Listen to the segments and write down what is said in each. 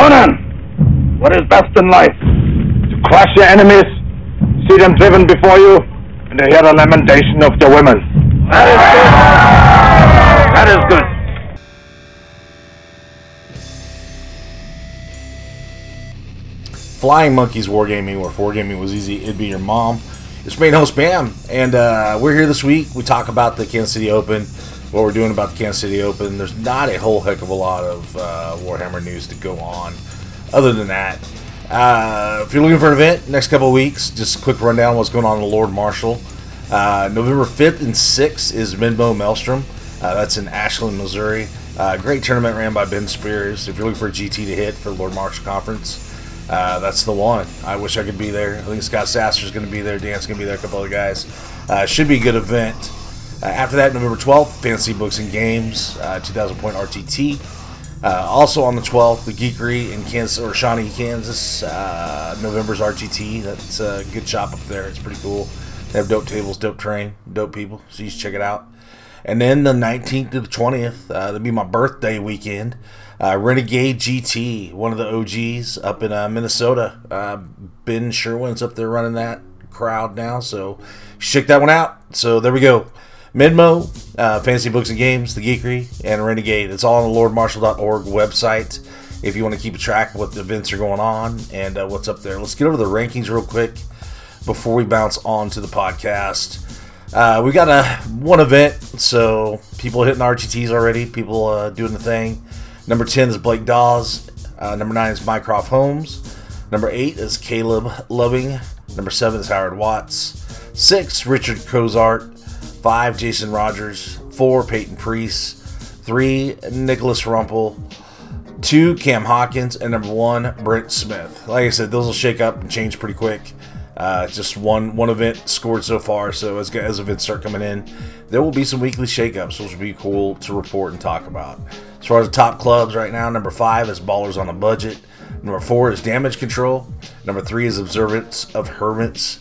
Conan, what is best in life? To crush your enemies, see them driven before you, and to hear the lamentation of the women. That is good. That is good. Flying Monkeys Wargaming, where Wargaming was easy, it'd be your mom. It's main host Bam, and uh, we're here this week. We talk about the Kansas City Open, what we're doing about the Kansas City Open. There's not a whole heck of a lot of uh, Warhammer news to go on. Other than that, uh, if you're looking for an event next couple of weeks, just a quick rundown what's going on in the Lord Marshall. Uh, November 5th and 6th is Midmo Maelstrom. Uh, that's in Ashland, Missouri. Uh, great tournament ran by Ben Spears. If you're looking for a GT to hit for the Lord Marshall Conference, uh, that's the one. I wish I could be there. I think Scott Sasser's going to be there. Dan's going to be there. A couple other guys. Uh, should be a good event. Uh, after that, November 12th, Fantasy Books and Games, uh, 2000 point RTT. Uh, also on the 12th, the Geekery in Kansas or Shawnee, Kansas. Uh, November's RTT. That's a good shop up there. It's pretty cool. They have dope tables, dope train, dope people. So you should check it out. And then the 19th to the 20th, uh, that'll be my birthday weekend. Uh, Renegade GT, one of the OGs up in Minnesota. Ben Sherwin's up there running that crowd now, so check that one out. So there we go. Midmo, uh, Fantasy Books and Games, The Geekery, and Renegade. It's all on the lordmarshall.org website if you want to keep track of what events are going on and uh, what's up there. Let's get over the rankings real quick before we bounce on to the podcast. Uh, we got a one event, so people hitting RTTs already, people uh, doing the thing. Number 10 is Blake Dawes. Uh, number 9 is Mycroft Holmes. Number 8 is Caleb Loving. Number 7 is Howard Watts. 6, Richard Cozart. 5, Jason Rogers. 4, Peyton Priest. 3, Nicholas Rumpel. 2, Cam Hawkins. And number 1, Brent Smith. Like I said, those will shake up and change pretty quick. Uh, just one one event scored so far. So as, as events start coming in, there will be some weekly shakeups, which will be cool to report and talk about. As far as the top clubs right now, number five is Ballers on a Budget. Number four is Damage Control. Number three is Observance of Hermits.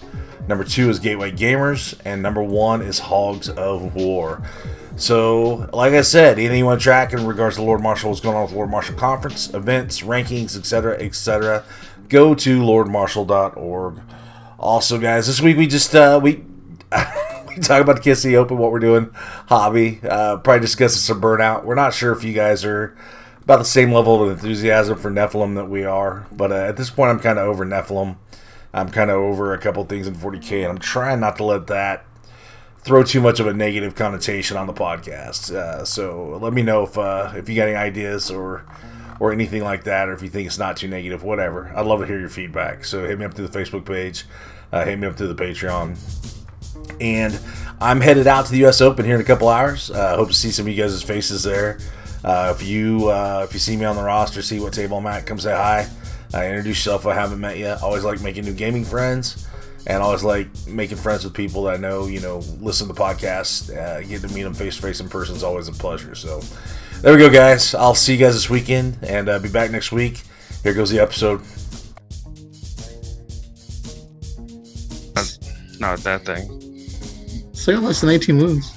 Number two is Gateway Gamers. And number one is Hogs of War. So, like I said, anything you want to track in regards to Lord Marshall, what's going on with Lord Marshall Conference, events, rankings, etc., etc., go to lordmarshall.org. Also, guys, this week we just uh, we we talk about the KC Open, what we're doing, hobby. Uh, probably discussing some burnout. We're not sure if you guys are about the same level of enthusiasm for Nephilim that we are, but uh, at this point, I'm kind of over Nephilim. I'm kind of over a couple things in 40k, and I'm trying not to let that throw too much of a negative connotation on the podcast. Uh, so let me know if uh, if you got any ideas or or anything like that, or if you think it's not too negative, whatever. I'd love to hear your feedback. So hit me up through the Facebook page, uh, hit me up through the Patreon. And I'm headed out to the U.S. Open here in a couple hours. Uh, hope to see some of you guys' faces there. Uh, if you uh, if you see me on the roster, see what table I'm at, come say hi. Uh, introduce yourself. I haven't met yet. Always like making new gaming friends, and always like making friends with people that I know. You know, listen to podcasts. Uh, get to meet them face to face in person is always a pleasure. So there we go, guys. I'll see you guys this weekend, and uh, be back next week. Here goes the episode. Not that thing. So you got less than 18 wounds.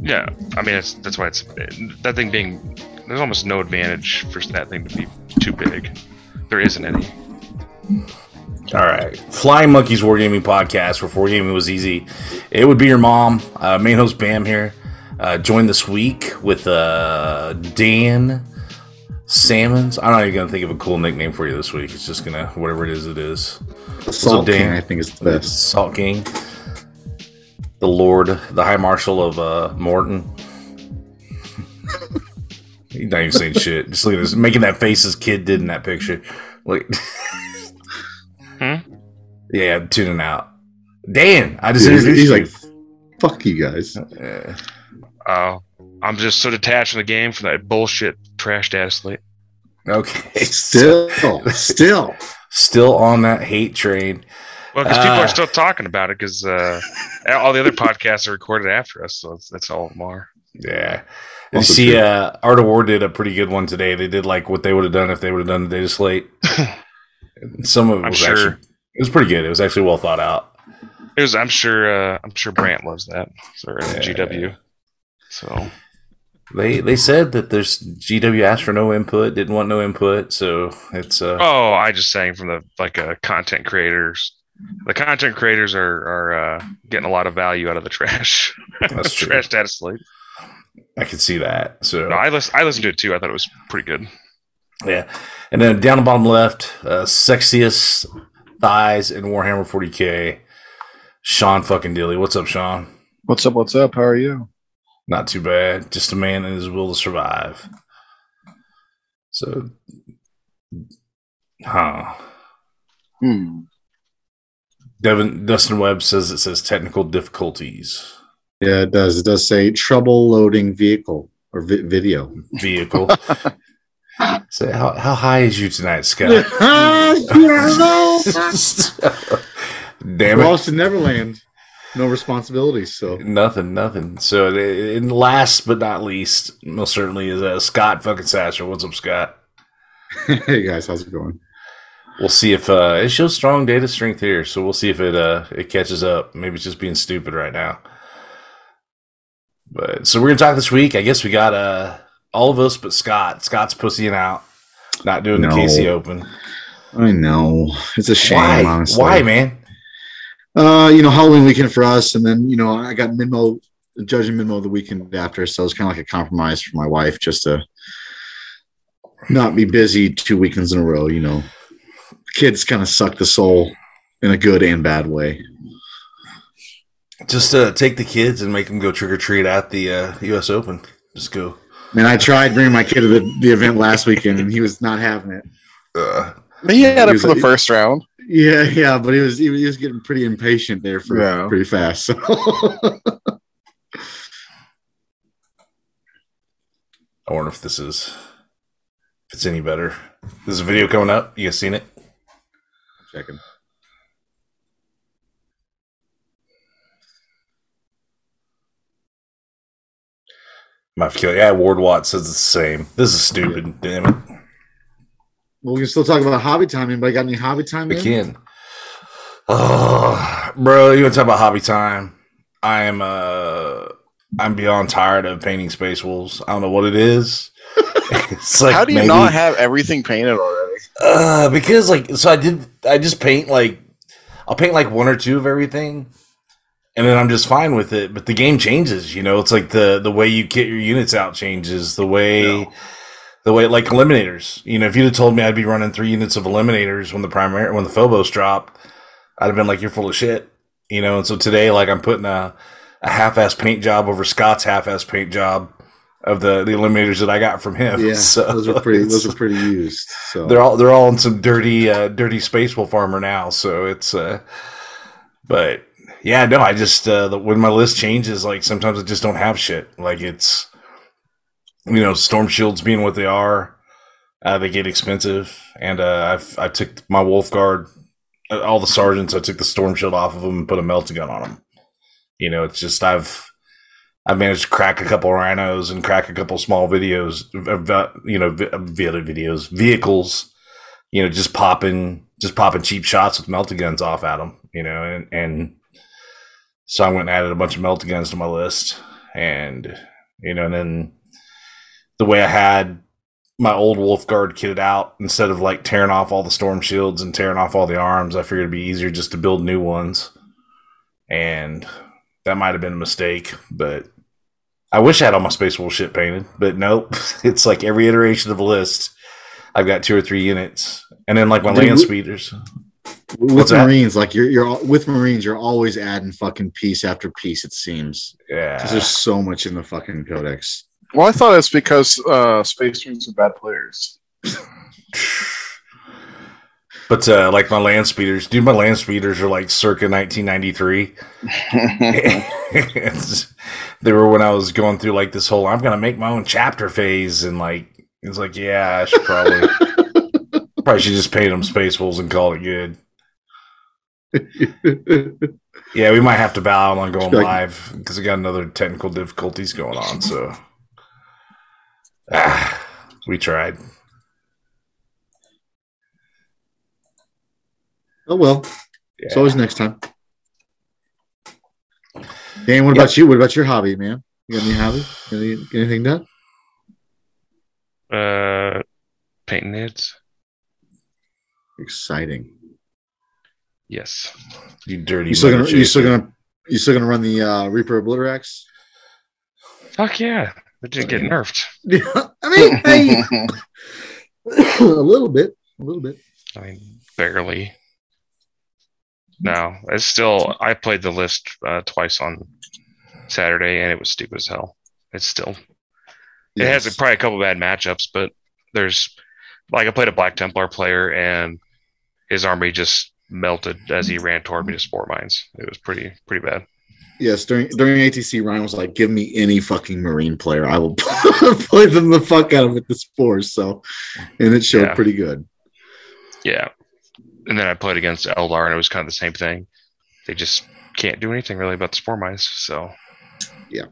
Yeah, I mean it's, that's why it's that thing being. There's almost no advantage for that thing to be too big. There isn't any. All right. Flying Monkeys Wargaming Podcast, where Wargaming was easy. It would be your mom, uh, main host Bam here. Uh, joined this week with uh, Dan Salmons. I'm not even going to think of a cool nickname for you this week. It's just going to, whatever it is, it is. Salt Dan- King, I think, is the best. Salt King. The Lord, the High Marshal of uh, Morton. He's not even saying shit. Just look at this, making that face his kid did in that picture. Like, Hmm? yeah, I'm tuning out. Dan, I just He's, introduced he's you. like, fuck you guys. Uh, Oh, I'm just so detached from the game from that bullshit trashed ass slate. okay, Still, still. still on that hate train. Well, because people Uh, are still talking about it because uh, all the other podcasts are recorded after us, so that's, that's all of them are. Yeah. And you Also see, uh, Art of War did a pretty good one today. They did like what they would have done if they would have done the data slate. Some of it I'm was sure. actually it was pretty good. It was actually well thought out. It was. I'm sure. Uh, I'm sure Brant loves that. So or Yeah. GW. So They they said that there's GW asked for no input, didn't want no input, so it's uh Oh, I just saying from the like uh, content creators. The content creators are are uh, getting a lot of value out of the trash. That's true. trash data slate. I could see that. So No, I listen. I listened to it too. I thought it was pretty good. yeah, and then down the bottom left, uh, sexiest thighs in Warhammer 40k. Sean fucking Dilly, what's up, Sean? What's up? What's up? How are you? Not too bad. Just a man and his will to survive. So, huh? Hmm. Devin Dustin Webb says it says technical difficulties. Yeah, it does. It does say trouble loading vehicle or vi- video. Vehicle. Say how how high is you tonight, Scott? Damn it. Lost in Neverland. No responsibilities. So Nothing, nothing. So, and last but not least, most certainly is uh, Scott fucking Sasser. What's up, Scott? hey guys, how's it going? We'll see if uh, it shows strong data strength here. So we'll see if it uh it catches up. Maybe it's just being stupid right now. But so we're gonna talk this week. I guess we got uh all of us but Scott. Scott's pussying out, not doing No. the KC Open. I know it's a shame. Why? Honestly, Why, man? Uh, you know, Halloween weekend for us, and then you know, I got Midmo judging Midmo the weekend after, so it's kind of like a compromise for my wife just to not be busy two weekends in a row. You know, kids kind of suck the soul in a good and bad way. Just uh, take the kids and make them go trick or treat at the uh, U.S. Open. Just go. Man, I tried bringing my kid to the, the event last weekend, and he was not having it. Uh, He had it He's for the first round. Yeah, yeah, but he was he was getting pretty impatient there for Yeah. pretty fast. So. I wonder if this is if it's any better. There's a video coming up. You guys seen it? Checking. Might kill. Yeah, Ward Watts says it's the same. This is stupid. Damn it. Well, we can still talk about hobby time. Anybody got any hobby time? We in? can. Oh, bro, you want to talk about hobby time? I am uh I'm beyond tired of painting space wolves. I don't know what it is. it's like How do you maybe- not have everything painted already? Uh, because like so I did I just paint like I'll paint like one or two of everything and then I'm just fine with it. But the game changes, you know, it's like the the way you get your units out changes, the way the way like eliminators. You know, if you'd have told me I'd be running three units of eliminators when the primary when the Phobos dropped, I'd have been like, You're full of shit. You know, and so today like I'm putting a a half ass paint job over Scott's half ass paint job of the, the eliminators that I got from him. Yeah, So those are pretty. Those are pretty used. So they're all they're all in some dirty uh dirty space wolf armor now so it's uh but yeah no i just uh the, when my list changes like sometimes i just don't have shit. Like it's you know storm shields being what they are uh they get expensive. And uh i've i took my wolf guard uh, all the sergeants i took the storm shield off of them and put a melta gun on them you know it's just i've I've managed to crack a couple rhinos and crack a couple small videos, you know, vi- vi- videos, vehicles, you know, just popping, just popping cheap shots with melta guns off at them, you know, and, and so I went and added a bunch of melta guns to my list, and you know, and then the way I had my old wolf guard kitted out, instead of like tearing off all the storm shields and tearing off all the arms, I figured it'd be easier just to build new ones, and that might have been a mistake, but I wish I had all my Space Wolf shit painted, but nope. It's like every iteration of a list, I've got two or three units, and then like my Dude, land we- speeders. With What's that? Marines, like you're you're with Marines, you're always adding fucking piece after piece. It seems, Yeah, there's so much in the fucking codex. Well, I thought it's because uh, Space Marines are bad players. but uh, like my land speeders, dude, my land speeders are like circa 1993. They were when I was going through like this whole I'm gonna make my own chapter phase, and like it's like yeah, I should probably probably should just paint them Space Wolves and call it good. Yeah, we might have to bow out on going Like- live because we got another technical difficulties going on. So ah, we tried. oh well, Yeah. it's always next time. Dan, what about you? What about your hobby, man? You got any hobby? Any, anything done? Uh, painting nids. Exciting. Yes. You dirty. You still gonna you still gonna you still gonna run the uh, Reaper Obliterax? Fuck yeah. It didn't get nerfed. Yeah, I mean, hey, a little bit, a little bit. I mean, barely. No, it's still. I played the list uh, twice on Saturday, and it was stupid as hell. It's still. It has Yes. probably a couple bad matchups, but there's like I played a Black Templar player, and his army just melted as he mm-hmm. ran toward me to spore mines. It was pretty pretty bad. Yes, during during ATC, Ryan was like, "Give me any fucking Marine player, I will play them the fuck out of with the spores." So, and it showed Yeah. pretty good. Yeah, and then I played against Eldar, and it was kind of the same thing. They just can't do anything really about the spore mines. So Yeah.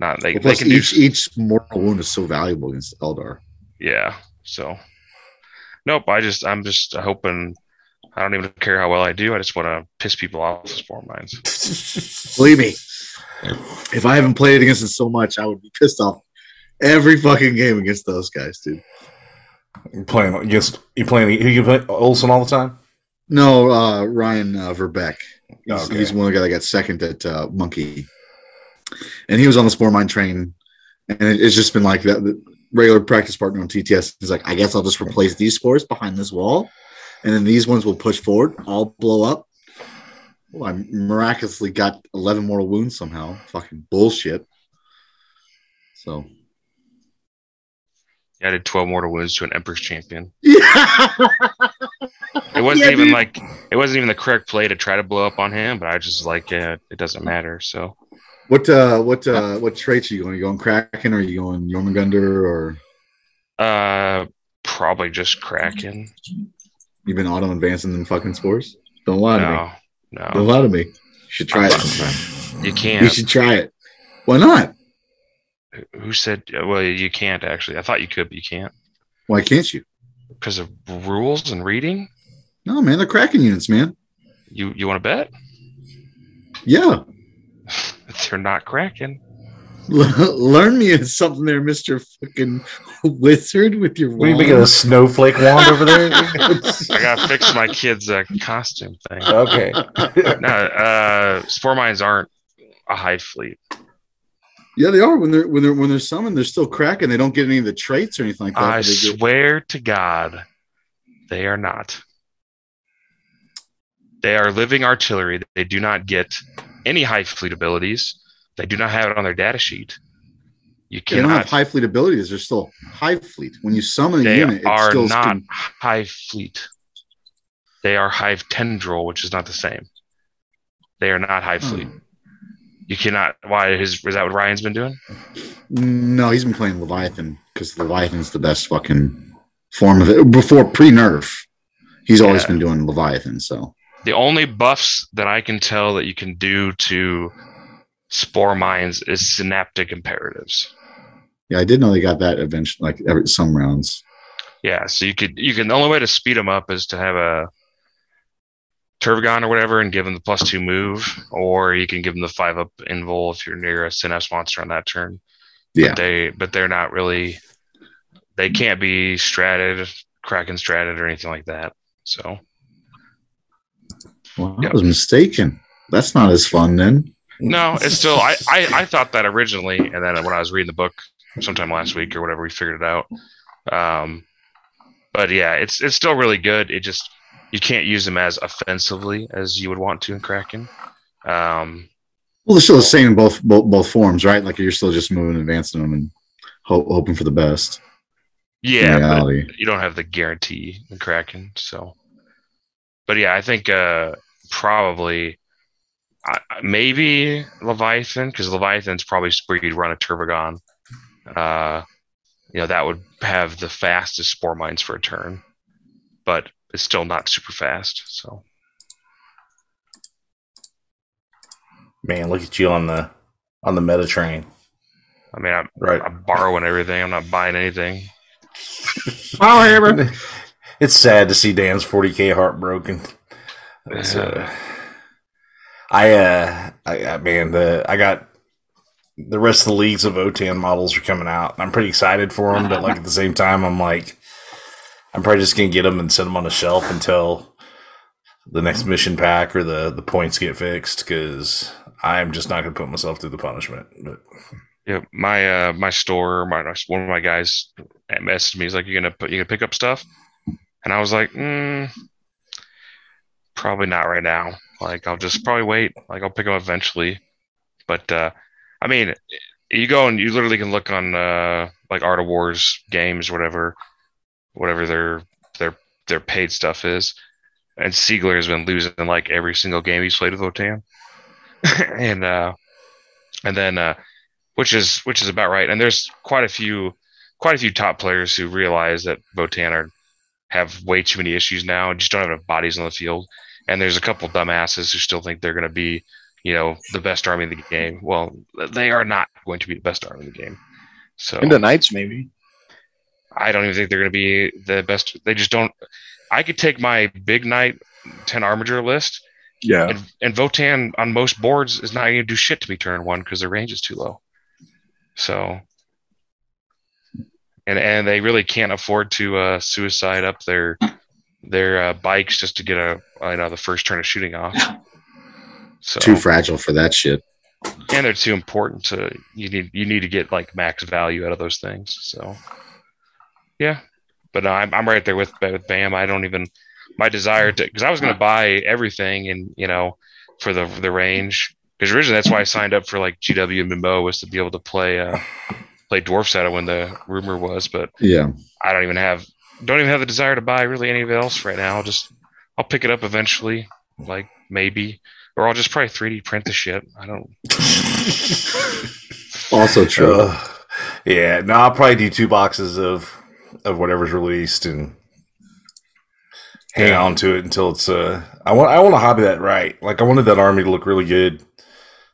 not they, Well, they plus, do each each mortal wound is so valuable against Eldar. yeah so nope i just i'm just hoping i don't even care how well i do i just want to piss people off with spore mines Believe me, if I haven't played against it so much, I would be pissed off every fucking game against those guys, dude. You're playing against you're playing who you play Olsen all the time? No, uh, Ryan uh, Verbeck. He's, Okay. he's one of the guys that got second at uh, Monkey, and he was on the Spore Mine train, and it, it's just been like that. Regular practice partner on TTS He's like, I guess I'll just replace these spores behind this wall, and then these ones will push forward. I'll blow up. Well, I miraculously got eleven mortal wounds somehow. Fucking bullshit. So yeah, i did 12 mortal wounds to an emperor's champion yeah, it wasn't Yeah, even dude. like it wasn't even the correct play to try to blow up on him but i just like yeah it doesn't matter so what uh, what uh, what traits are you going? you going Kraken or are you going Jormungandr or uh probably just Kraken You've been auto advancing them fucking spores? Don't lie to me. no Don't lie to me. You should try it sometime. you can't You should try it. Why not? who said well you can't actually i thought you could but you can't Why can't you? because of rules and reading No, man, they're Kraken units, man. you you want to bet Yeah. They're not Kraken Learn me something there, Mr. fucking wizard with your What are you making a snowflake wand over there? I gotta fix my kid's uh, costume thing. okay. No, uh, spore mines aren't a hive fleet. Yeah, they are. When they're when they're when they're summoned, they're still Kraken. They don't get any of the traits or anything like that. I but they get- swear to God, they are not. They are living artillery. They do not get any hive fleet abilities. They do not have it on their data sheet. You they don't have cannot. hive fleet abilities. They're still hive fleet. When you summon a They unit, it are still not can- hive fleet. They are hive tendril, which is not the same. They are not hive fleet. Hmm. You cannot. Why is is that what Ryan's been doing? No, he's been playing Leviathan because Leviathan's the best fucking form of it. Before pre nerf, he's always Yeah. been doing Leviathan. So The only buffs that I can tell that you can do to spore mines is synaptic imperatives. yeah, I did know they got that eventually, like every some rounds. Yeah, so you could you can the only way to speed them up is to have a Tervigon or whatever and give them the plus two move, or you can give them the five up invul if you're near a synapse monster on that turn. Yeah, But they but they're not really they can't be stratted, Kraken stratted or anything like that. So well, yeah. I was mistaken. That's not as fun then. No, it's still. I, I I thought that originally, and then when I was reading the book sometime last week or whatever, we figured it out. Um, but yeah, it's it's still really good. It just you can't use them as offensively as you would want to in Kraken. Um, Well, they're still the same in both both, both forms, right? Like you're still just moving, advancing them, and ho- hoping for the best. yeah, but you don't have the guarantee in Kraken. So, but yeah, I think uh, probably I I- maybe Leviathan because Leviathan's probably where you'd run a Tervigon. Uh, you know that would have the fastest spore mines for a turn, but it's still not super fast. So Man, look at you on the on the meta train. I mean, I'm, Right. I'm borrowing everything. I'm not buying anything. It's sad to see Dan's 40k heartbroken. It's, uh, I uh, I, I man, the I got the rest of the leagues of Votann models are coming out. I'm pretty excited for them, but like at the same time, I'm like, I'm probably just gonna get them and set them on a shelf until the next mission pack or the the points get fixed because I'm just not gonna put myself through the punishment. But Yeah, my uh my store, my one of my guys messaged me. He's like, "You gonna put you gonna pick up stuff?" And I was like, mm, "Probably not right now. Like, I'll just probably wait. Like, I'll pick them up eventually." But uh, I mean, you go and you literally can look on uh like Art of Wars games, whatever, whatever their their their paid stuff is. And Siegler has been losing like every single game he's played with Votann. and uh, and then uh, which is which is about right. And there's quite a few quite a few top players who realize that Votann are have way too many issues now and just don't have enough bodies on the field. And there's a couple dumbasses who still think they're going to be, you know, the best army in the game. Well, they are not going to be the best army in the game. So in the Knights, maybe. I don't even think they're going to be the best. They just don't. I could take my big knight 10 armature list Yeah. and, and Votann on most boards is not going to do shit to me turn one because their range is too low. So, and and they really can't afford to uh, suicide up their their uh, bikes just to get a you know the first turn of shooting off. So Too fragile for that shit. and they're too important to you need you need to get like max value out of those things. So yeah, but no, I'm I'm right there with with Bam. I don't even my desire to because I was going to buy everything and you know for the the range because originally that's why I signed up for like GW and Mimo was to be able to play uh play Dwarf Shadow when the rumor was, but Yeah. I don't even have don't even have the desire to buy really any of it else right now. I'll just I'll pick it up eventually, like maybe, or I'll just probably 3D print the shit. I don't. Also true. uh, yeah, no, I'll probably do two boxes of of whatever's released and hang Yeah. on to it until it's uh I want I want to hobby that right. Like I wanted that army to look really good.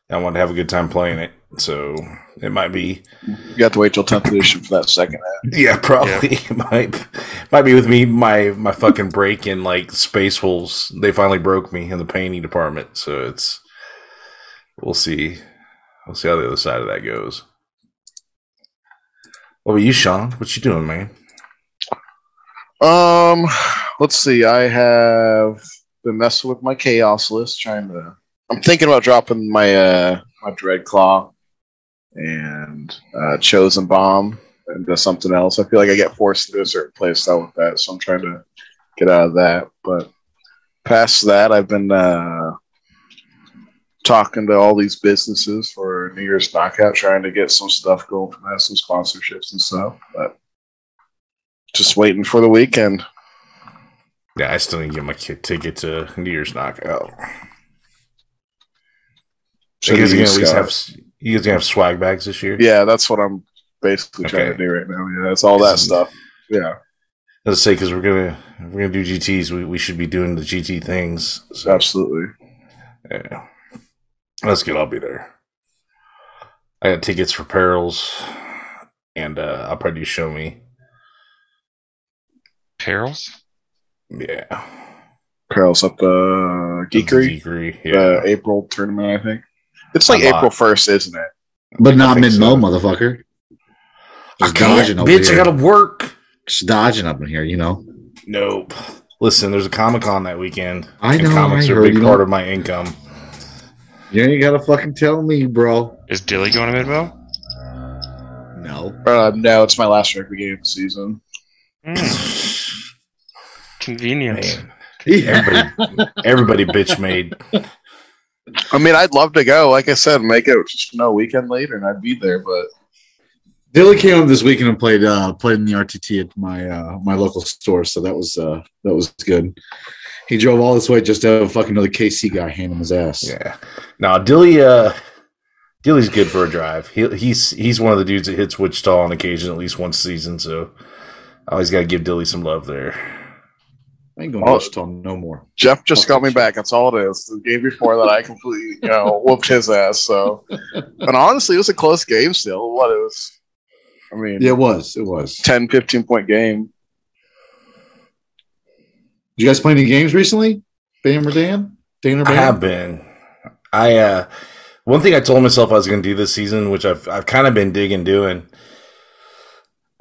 I want to have a good time playing it. So it might be You got to wait till 10th edition for that second half. Yeah, probably It might might be with me. My my fucking break in like space wolves. They finally broke me in the painting department. So it's we'll see. We'll see how the other side of that goes. What about you, Sean? What you doing, man? Um, let's see. I have been messing with my chaos list, trying to. I'm thinking about dropping my uh my dread claw and uh, chosen bomb into something else. I feel like I get forced to do a certain play style with that, so I'm trying to get out of that. But past that, I've been uh talking to all these businesses for New Year's knockout, trying to get some stuff going from that, some sponsorships and stuff. But just waiting for the weekend. Yeah, I still need to get my kid ticket to New Year's knockout. So guys do gonna at least have you guys gonna have swag bags this year? Yeah, that's what I'm basically trying to do right now. Yeah, it's all that Isn't- stuff. Yeah, Let's say because we're gonna we're gonna do GTS. We, we should be doing the GT things. So absolutely. Yeah. That's good. I'll be there. I got tickets for Perils, and uh, I'll probably do Show Me. Perils? Yeah. Carol's up uh, Geekery, Geekery. the April tournament, I think. It's like April 1st, isn't it? But not think mid so. mo, motherfucker. I can't, dodging over bitch. I gotta work. Just dodging up in here, you know. Nope. Listen, there's a Comic Con that weekend. I and know, comics I are a big part don't- of my income. You ain't gotta fucking tell me, bro. Is Dilly going to Midmo? No. Uh, no, it's my last rugby game of the season. Hmm, convenient. Yeah. everybody, everybody bitch made. I mean, I'd love to go. Like I said, make it just no weekend later, and I'd be there. But Dilly came up this weekend and played uh played in the RTT at my uh my local store, so that was uh that was good. He drove all this way just to have fucking another KC guy hand him his ass. Yeah. Now Dilly, uh, Dilly's good for a drive. He, he's he's one of the dudes that hits Wichita on occasion at least once a season. So I always got to give Dilly some love there. I ain't going to Oh. Wichita no more. Jeff just got me back. That's all it is. The game before that, I completely, you know, whooped his ass. So, and honestly, it was a close game still. What it was, I mean, Yeah, it was. It was. 10, 15 point game. Did you guys play any games recently? Bam or Dan? Dan or I have been. I uh, One thing I told myself I was going to do this season, which I've I've kind of been digging doing,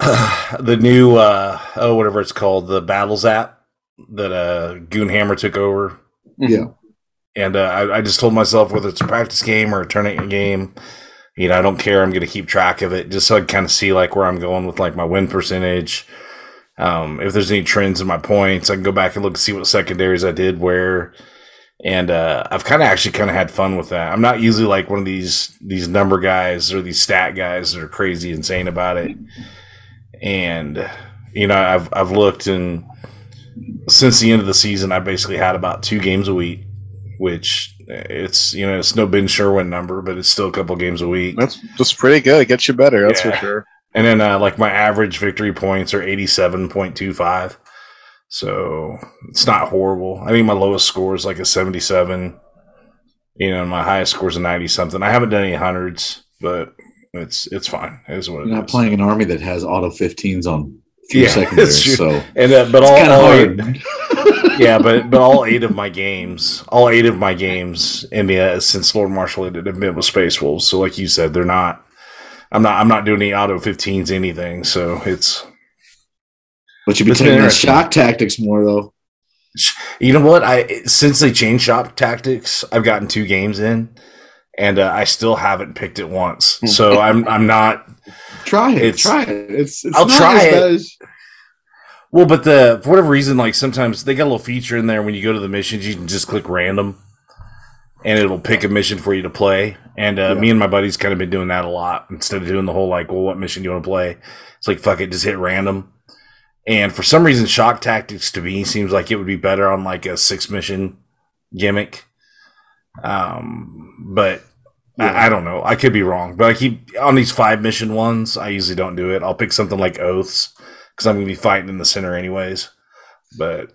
the new uh, oh whatever it's called, the Battles app that uh, Goonhammer took over, Yeah. and uh, I, I just told myself whether it's a practice game or a tournament game, you know, I don't care. I'm going to keep track of it just so I can kind of see like where I'm going with like my win percentage. Um, if there's any trends in my points, I can go back and look and see what secondaries I did where. And uh, I've kind of actually kind of had fun with that. I'm not usually like one of these these number guys or these stat guys that are crazy insane about it. And you know, I've I've looked and since the end of the season, I basically had about two games a week, which it's you know it's no Ben Sherwin number, but it's still a couple games a week. That's that's pretty good. It gets you better. That's Yeah. for sure. And then uh, like my average victory points are eighty seven point two five, so it's not horrible. I mean my lowest score is like a seventy seven. You know, my highest score is a ninety something. I haven't done any hundreds, but it's it's fine. It is what it You're not is. playing an army that has auto 15s on few Yeah, true. so And uh, but it's all, all eight, hard. yeah, but but all eight of my games, all eight of my games in the uh, since Lord Marshall have been with Space Wolves. So like you said, they're not. I'm not. I'm not doing any auto 15s anything. So it's But you've been taking shock tactics more though. you know what I since they changed shock tactics, I've gotten two games in, and uh, I still haven't picked it once. So I'm I'm not. Try it. It's- try it. It's, it's I'll try it. as- Well, but the for whatever reason, like sometimes they got a little feature in there when you go to the missions, you can just click random, and it'll pick a mission for you to play. And uh, Yeah. me and my buddies kind of been doing that a lot instead of doing the whole like, well, what mission do you want to play? It's like fuck it, just hit random. And for some reason, shock tactics to me seems like it would be better on like a six mission gimmick. Um, but Yeah. I, I don't know. I could be wrong, but I keep on these five mission ones. I usually don't do it. I'll pick something like oaths because I'm going to be fighting in the center anyways. But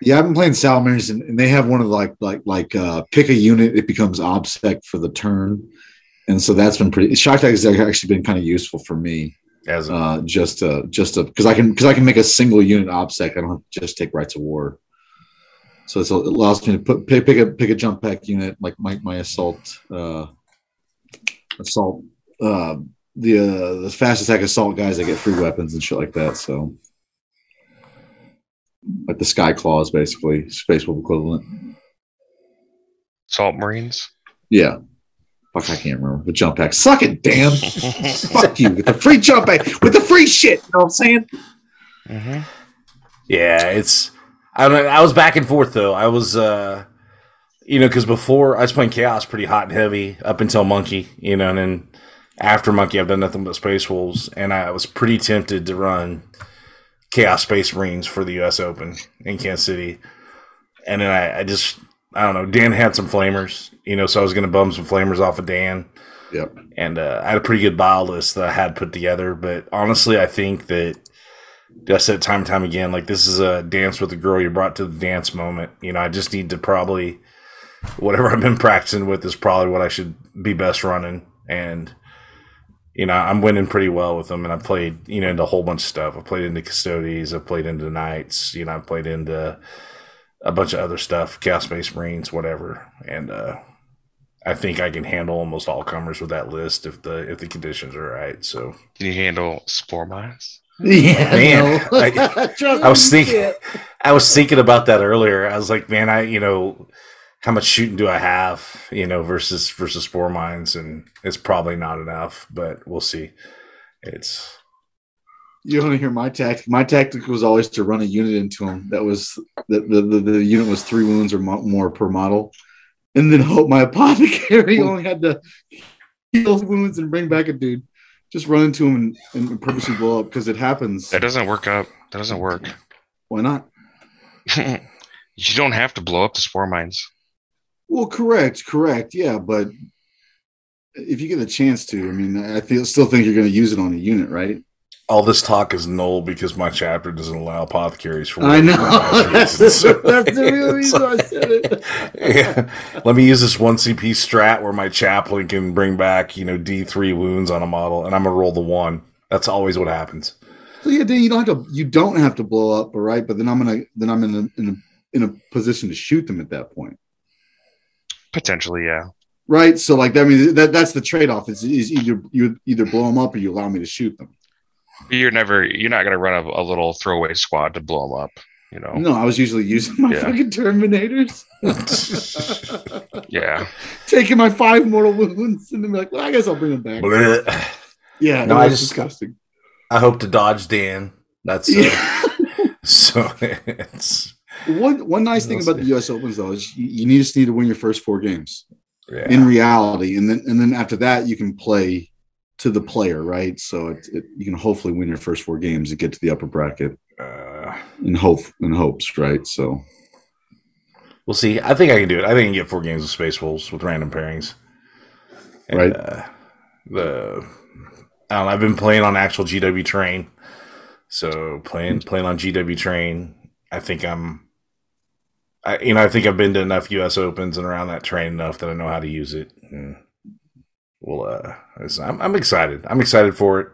Yeah, I've been playing Salamanders, and, and they have one of the, like like like uh, pick a unit, it becomes obsec for the turn, and so that's been pretty. Shock tactics has actually been kind of useful for me, as a, uh, just to just because I can because I can make a single unit obsec. I don't have to just take rites of war. So it's, it allows me to put pick, pick a pick a jump pack unit like my my assault uh, assault uh, the uh, the fast attack assault guys that get free weapons and shit like that. So like the sky claws basically space wolf equivalent. Salt Marines. Yeah. Fuck, I can't remember the jump pack. Suck it, damn. Fuck you with the free jump pack with the free shit. You know what I'm saying? hmm yeah, it's. I don't know. I was back and forth though. I was, uh, you know, because before I was playing Chaos pretty hot and heavy up until Monkey, you know, and then after Monkey, I've done nothing but Space Wolves, and I was pretty tempted to run Chaos Space Marines for the U.S. Open in Kansas City, and then I, I just, I don't know. Dan had some flamers, you know, so I was going to bum some flamers off of Dan. Yep. and uh, I had a pretty good bio list that I had put together. But honestly, I think that I said time and time again, like this is a dance with the girl you brought to the dance moment. You know, I just need to probably whatever I've been practicing with is probably what I should be best running, and you know, I'm winning pretty well with them. And I've played, you know, into a whole bunch of stuff. I've played into Custodes, I've played into Knights, you know, I've played into a bunch of other stuff, Chaos Space Marines, whatever, and uh, I think I can handle almost all comers with that list if the if the conditions are right. So Can you handle spore mines? Yeah. Man, no. I- I was thinking, I was thinking about that earlier. I was like, man, I you know, how much shooting do I have? You know, versus versus four mines, and it's probably not enough, but we'll see. It's You want to hear my tactic? My tactic was always to run a unit into them. That was the the, the, the unit was three wounds or mo- more per model, and then hope my apothecary only had to heal wounds and bring back a dude. Just run into him and, and purposely blow up because it happens. That doesn't work up. That doesn't work. Why not? you don't have to blow up the spore mines. Well, correct, correct, yeah, but if you get a chance to, I mean, I feel, still think you're going to use it on a unit, right? All this talk is null because my chapter doesn't allow apothecaries for I know. that's, the, that's the real reason I said it. yeah. Let me use this one CP strat where my chaplain can bring back, you know, D three wounds on a model, and I'm gonna roll the one. That's always what happens. So yeah, then you don't have to. You don't have to blow up, all right? But then I'm gonna. Then I'm in a in a in a position to shoot them at that point. Potentially, yeah. right? So like that means that that's the trade off. Is, is either you either blow them up or you allow me to shoot them. You're never. You're not gonna run a, a little throwaway squad to blow them up. You know. No, I was usually using my Yeah. fucking Terminators, Yeah. taking my five mortal wounds, and then be like, well, I guess I'll bring them back. Blech. Yeah, No, no, I it's just- disgusting. I hope to dodge Dan. That's uh, Yeah. so. It's one one nice thing We'll about the U.S. Opens though is you, you just need to win your first four games yeah. in reality, and then and then after that you can play to the player, right? So it, it, you can hopefully win your first four games and get to the upper bracket Uh, in hope in hopes, right? So we'll see. I think I can do it. I think I can get four games of Space Wolves with random pairings. And, Right. Uh, the I don't know, I've been playing on actual GW train, so playing playing on GW train. I think I'm. I you know I think I've been to enough U.S. Opens and around that train enough that I know how to use it. And well, uh, I'm I'm excited. I'm excited for it.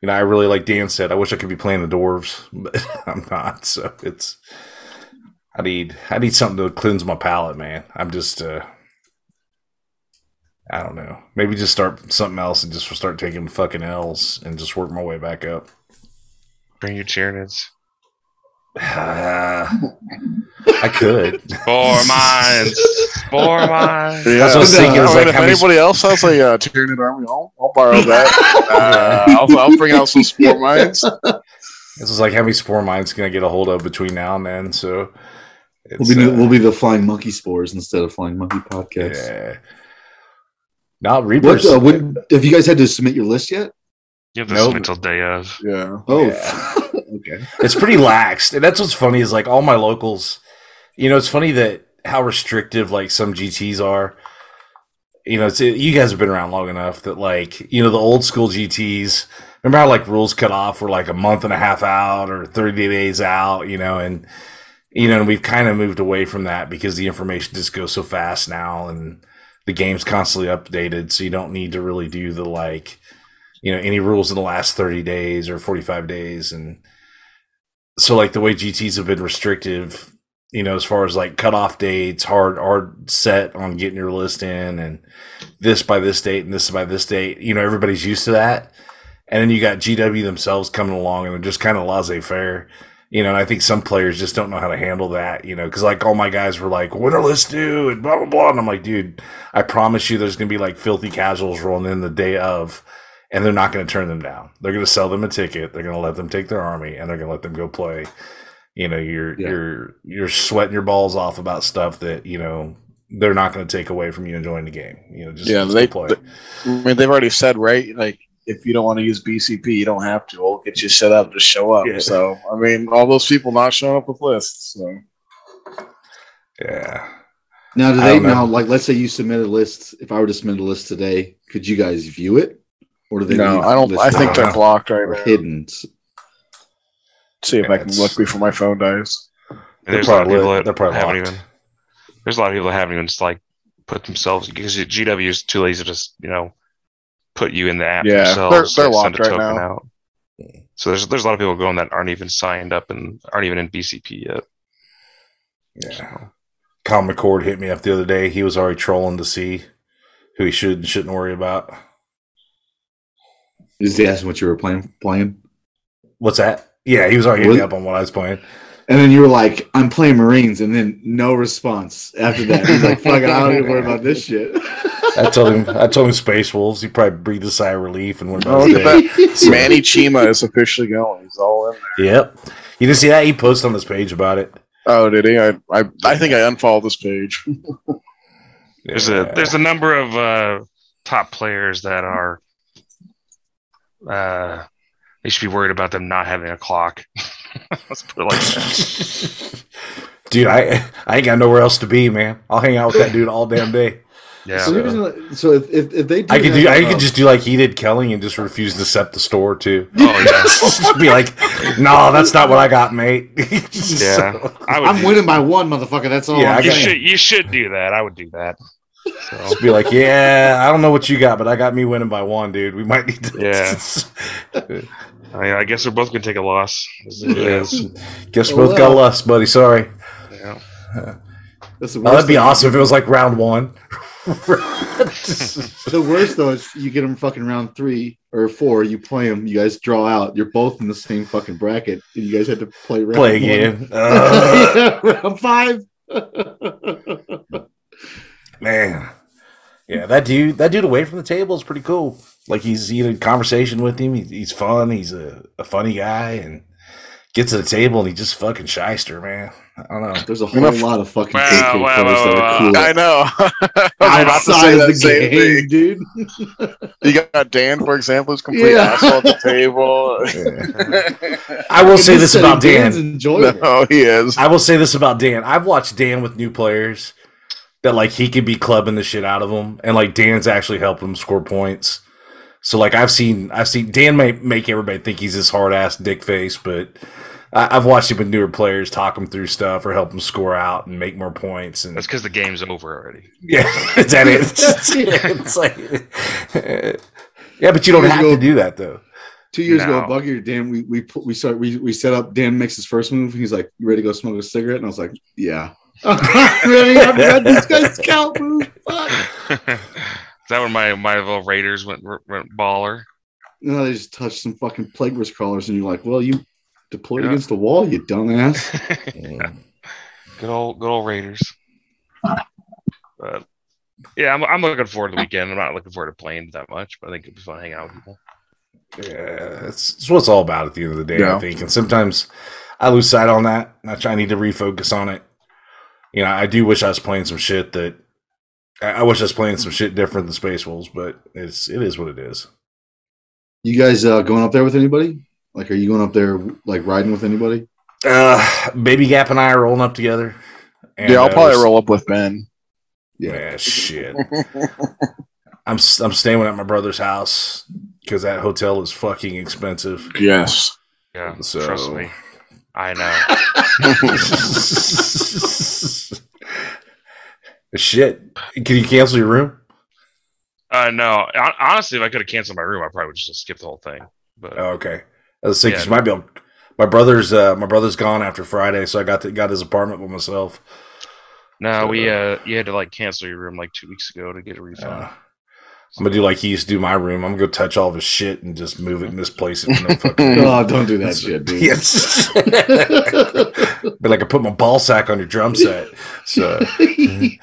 You know, I really like Dan said. I wish I could be playing the dwarves, but I'm not. So it's. I need I need something to cleanse my palate, man. I'm just uh I don't know. Maybe just start something else and just start taking fucking L's and just work my way back up. Bring your Tyranids. I could. Four mines. Four mines. Yeah. That's what I was thinking, I is mean, like if how many- anybody else has a uh, Tyranid army, I'll, I'll borrow that. Uh, I'll, I'll bring out some spore mines. This is like how many spore mines can I get a hold of between now and then? So we'll be uh, we'll be the flying monkey spores instead of flying monkey podcast. yeah. Now What, Reapers. uh, what have you guys had to submit your list yet? You have to Nope. submit till day of. Yeah. Oh, Yeah. okay. it's pretty laxed. And that's what's funny is like all my locals, you know, it's funny that how restrictive like some GTs are. You know, it's you guys have been around long enough that like, you know, the old school GTs, remember how like rules cut off were like a month and a half out or 30 days out, you know, and you know, and we've kind of moved away from that because the information just goes so fast now and the game's constantly updated, so you don't need to really do the like you know any rules in the last 30 days or 45 days and so like the way GTs have been restrictive, you know, as far as like cutoff dates, hard hard set on getting your list in and this by this date and this by this date, you know, everybody's used to that. And then you got GW themselves coming along and they're just kind of laissez faire. You know, and I think some players just don't know how to handle that, you know, because like all my guys were like, what are lists do? And blah, blah, blah. And I'm like, dude, I promise you there's going to be like filthy casuals rolling in the day of and they're not going to turn them down. They're going to sell them a ticket. They're going to let them take their army, and they're going to let them go play. You know, you're Yeah. you're you're sweating your balls off about stuff that you know they're not going to take away from you enjoying the game. You know, just, Yeah, just they- go play. I mean, they've already said, right? Like, if you don't want to use BCP, you don't have to. We'll get you set up. Just show up. Yeah. So, I mean, all those people not showing up with lists. So, yeah, Now, do they don't know. now like? Let's say you submit a list. If I were to submit a list today, could you guys view it, or do they? no, leave I don't. lists I think they're blocked right or now. hidden? See if I can look before my phone dies. And They're there's a lot of people lit. that probably haven't locked. even. There's a lot of people that haven't even just like put themselves because GW is too lazy to just you know put you in the app Yeah, themselves. they're- they're they locked send a right token now. Out. So there's there's a lot of people going that aren't even signed up and aren't even in BCP yet. yeah. Colin McCord hit me up the other day. He was already trolling to see who he should and shouldn't worry about. Is he asking what you were playing? Playing, What's that? Yeah, he was already hitting me up on what I was playing. and then you were like, "I'm playing Marines," and then no response after that. He's like, "Fuck it, I don't even worry about this shit." I told him I told him Space Wolves. He probably breathed a sigh of relief and went Oh, about his look day. at that. Manny Chima is officially going. He's all in there. Yep. You didn't see that? He posted on this page about it. Oh, did he? I, I, I think I unfollowed this page. There's Yeah. a there's a number of uh, top players that are. Uh, they should be worried about them not having a clock. Let's put it like that. Dude, I I ain't got nowhere else to be, man. I'll hang out with that dude all damn day. Yeah. So, here's so if, if, if they do I could do I uh, could just do like he did Kelly and just refuse to accept the store too. Oh yeah. just be like, no, that's not what I got, mate. Yeah. I would. I'm do- winning by one, motherfucker. That's all. Yeah, I'm You saying. should you should do that. I would do that. So Just be like, yeah, I don't know what you got, but I got me winning by one, dude. We might need to. Yeah. I, I guess we're both gonna take a loss. Is what Yeah. Guess we Oh, both got well. lust, buddy. Sorry. Yeah. That's the Oh, that'd be thing. awesome if it was like round one. The worst though is you get them fucking round three or four. You play them. You guys draw out. You're both in the same fucking bracket, and you guys had to play round Play one. again. Uh, yeah, round five. man. Yeah, that dude, that dude away from the table is pretty cool. Like he's you know conversation with him. He, he's fun. He's a, a funny guy and gets to the table and he just fucking shyster, man. I don't know. There's a whole Enough- lot of fucking Wow, KK wow, players that are cool. I know. I was about to Outside say of the same game, dude. You got Dan, for example, who's complete Yeah. asshole at the table. I will say this said about Dan's Dan. enjoyable. no, he is. I will say this about Dan. I've watched Dan with new players that like he could be clubbing the shit out of them, and like Dan's actually helping him score points. So like I've seen, I've seen Dan may make everybody think he's this hard ass dick face, but I, I've watched him with newer players talk him through stuff or help him score out and make more points. And That's because the game's over already. yeah, is that it? it's like, yeah, but you don't Years have ago- to do that though. Two years ago, No. at Bucky, Dan, we we put, we start we, we set up. Dan makes his first move. He's like, "You ready to go smoke a cigarette?" And I was like, "Yeah." I'm ready. I'm ready. This guy's scout move. Fuck. Is that when my my little Raiders went went baller? No, they just touched some fucking plagueburst crawlers, and you're like, "Well, you deployed Yeah. against the wall, you dumbass." good old good old Raiders. But yeah, I'm I'm looking forward to the weekend. I'm not looking forward to playing that much, but I think it'd be fun hanging out with people. Yeah, it's, that's what it's all about at the end of the day, Yeah. I think. And sometimes I lose sight on that. I try I need to refocus on it. You know, I do wish I was playing some shit that I, I wish I was playing some shit different than Space Wolves, but it's it is what it is. You guys uh, going up there with anybody? Like, are you going up there like riding with anybody? Uh, Baby Gap and I are rolling up together. And, yeah, I'll probably there's- roll up with Ben. Yeah, shit. I'm s- I'm staying at my brother's house because that hotel is fucking expensive. yes. Yeah, So- trust me, I know. shit. Can you cancel your room? Uh, no, honestly, if I could have canceled my room, I probably would just skip the whole thing. But Oh, okay. I was thinking Yeah. you might be able. My brother's uh, my brother's gone after Friday, so I got to, got his apartment by myself. no, we uh, you had to like cancel your room like two weeks ago to get a refund. Uh, I'm gonna do like he used to do my room. I'm gonna go touch all of his shit and just move it and misplace it. For no fucking Oh, don't do that shit, dude. yes. but like I put my ball sack on your drum set. So,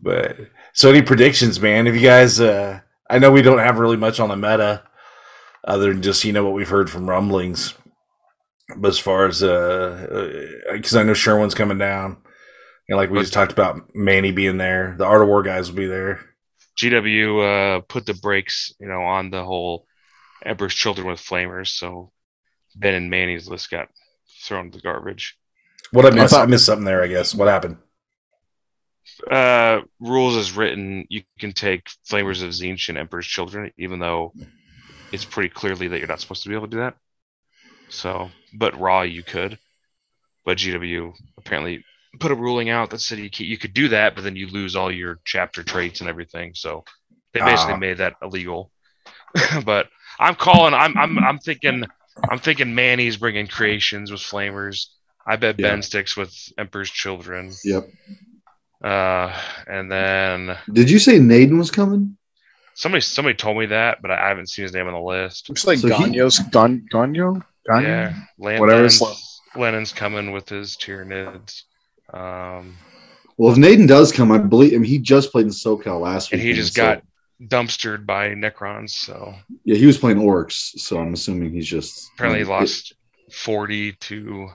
but so any predictions, man? If you guys? uh I know we don't have really much on the meta, other than just you know what we've heard from rumblings. But as far as uh, because I know Sherwin's coming down, and like we just talked about Manny being there, the Art of War guys will be there. GW uh, put the brakes, you know, on the whole Emperor's Children with Flamers, so Ben and Manny's list got thrown to the garbage. What I missed? I, thought- missed something there. I guess. What happened? Uh, rules as written, you can take Flamers of Tzeentch and Emperor's Children, even though it's pretty clearly that you're not supposed to be able to do that. So, but Raw you could, but GW apparently put a ruling out that said you, ca- you could do that, but then you lose all your chapter traits and everything. So they basically Ah. made that illegal. but I'm calling. I'm I'm I'm thinking. I'm thinking Manny's bringing creations with Flamers. I bet Yeah. Ben sticks with Emperor's Children. Yep. Uh, and then Did you say Naden was coming? somebody somebody told me that, but I haven't seen his name on the list. Looks like So he- Ganyo's Gan, Ganyo? Ganyo? Yeah, Lan- Whatever Lennon's, Lennon's coming with his Tyranids. Um, Well, if Naden does come, I believe. I mean, he just played in SoCal last week. and he just got dumpstered by Necrons, so Yeah, he was playing orcs, so I'm assuming he's just apparently he um, lost 40 to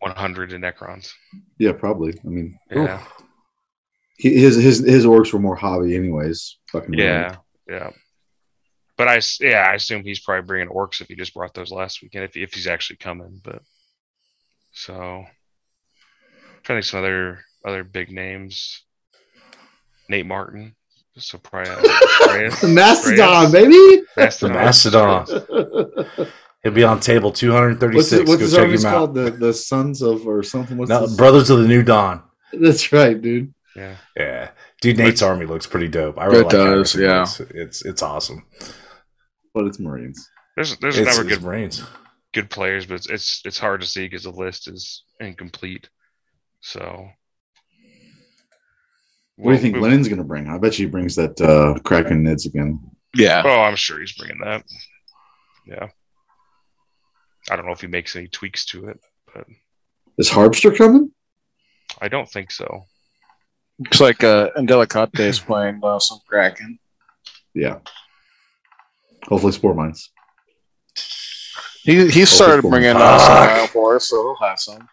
100 in Necrons. Yeah, probably. I mean, Yeah, he, his his his orcs were more hobby, anyways. Fucking yeah, yeah. But I yeah, I assume he's probably bringing orcs if he just brought those last weekend, if, if he's actually coming. But so, trying to think some other other big names. Nate Martin, so probably The Mastodon, Reyes. baby. The Mastodon. Mastodon. He'll be on table 236. his, what's Go his check him out. called? The the Sons of or something. What's No. Brothers of the New Dawn. That's right, dude. Yeah, Yeah, dude, Nate's army looks pretty dope. I really It like how does, everything yeah. looks. It's it's awesome. But it's Marines. there's there's It's, never good Marines. good players, but it's it's, it's hard to see because the list is incomplete. So What do you think Well, Lennon's gonna bring? I bet you he brings that uh Kraken Nids again. Yeah. Oh, I'm sure he's bringing that. Yeah. I don't know if he makes any tweaks to it, but Is Harpster coming? I don't think so. Looks like uh, Andelicate is playing uh, some Kraken. Yeah. Hopefully, Spore Mines. He he started bringing uh, some fuck. for us, so he'll have some.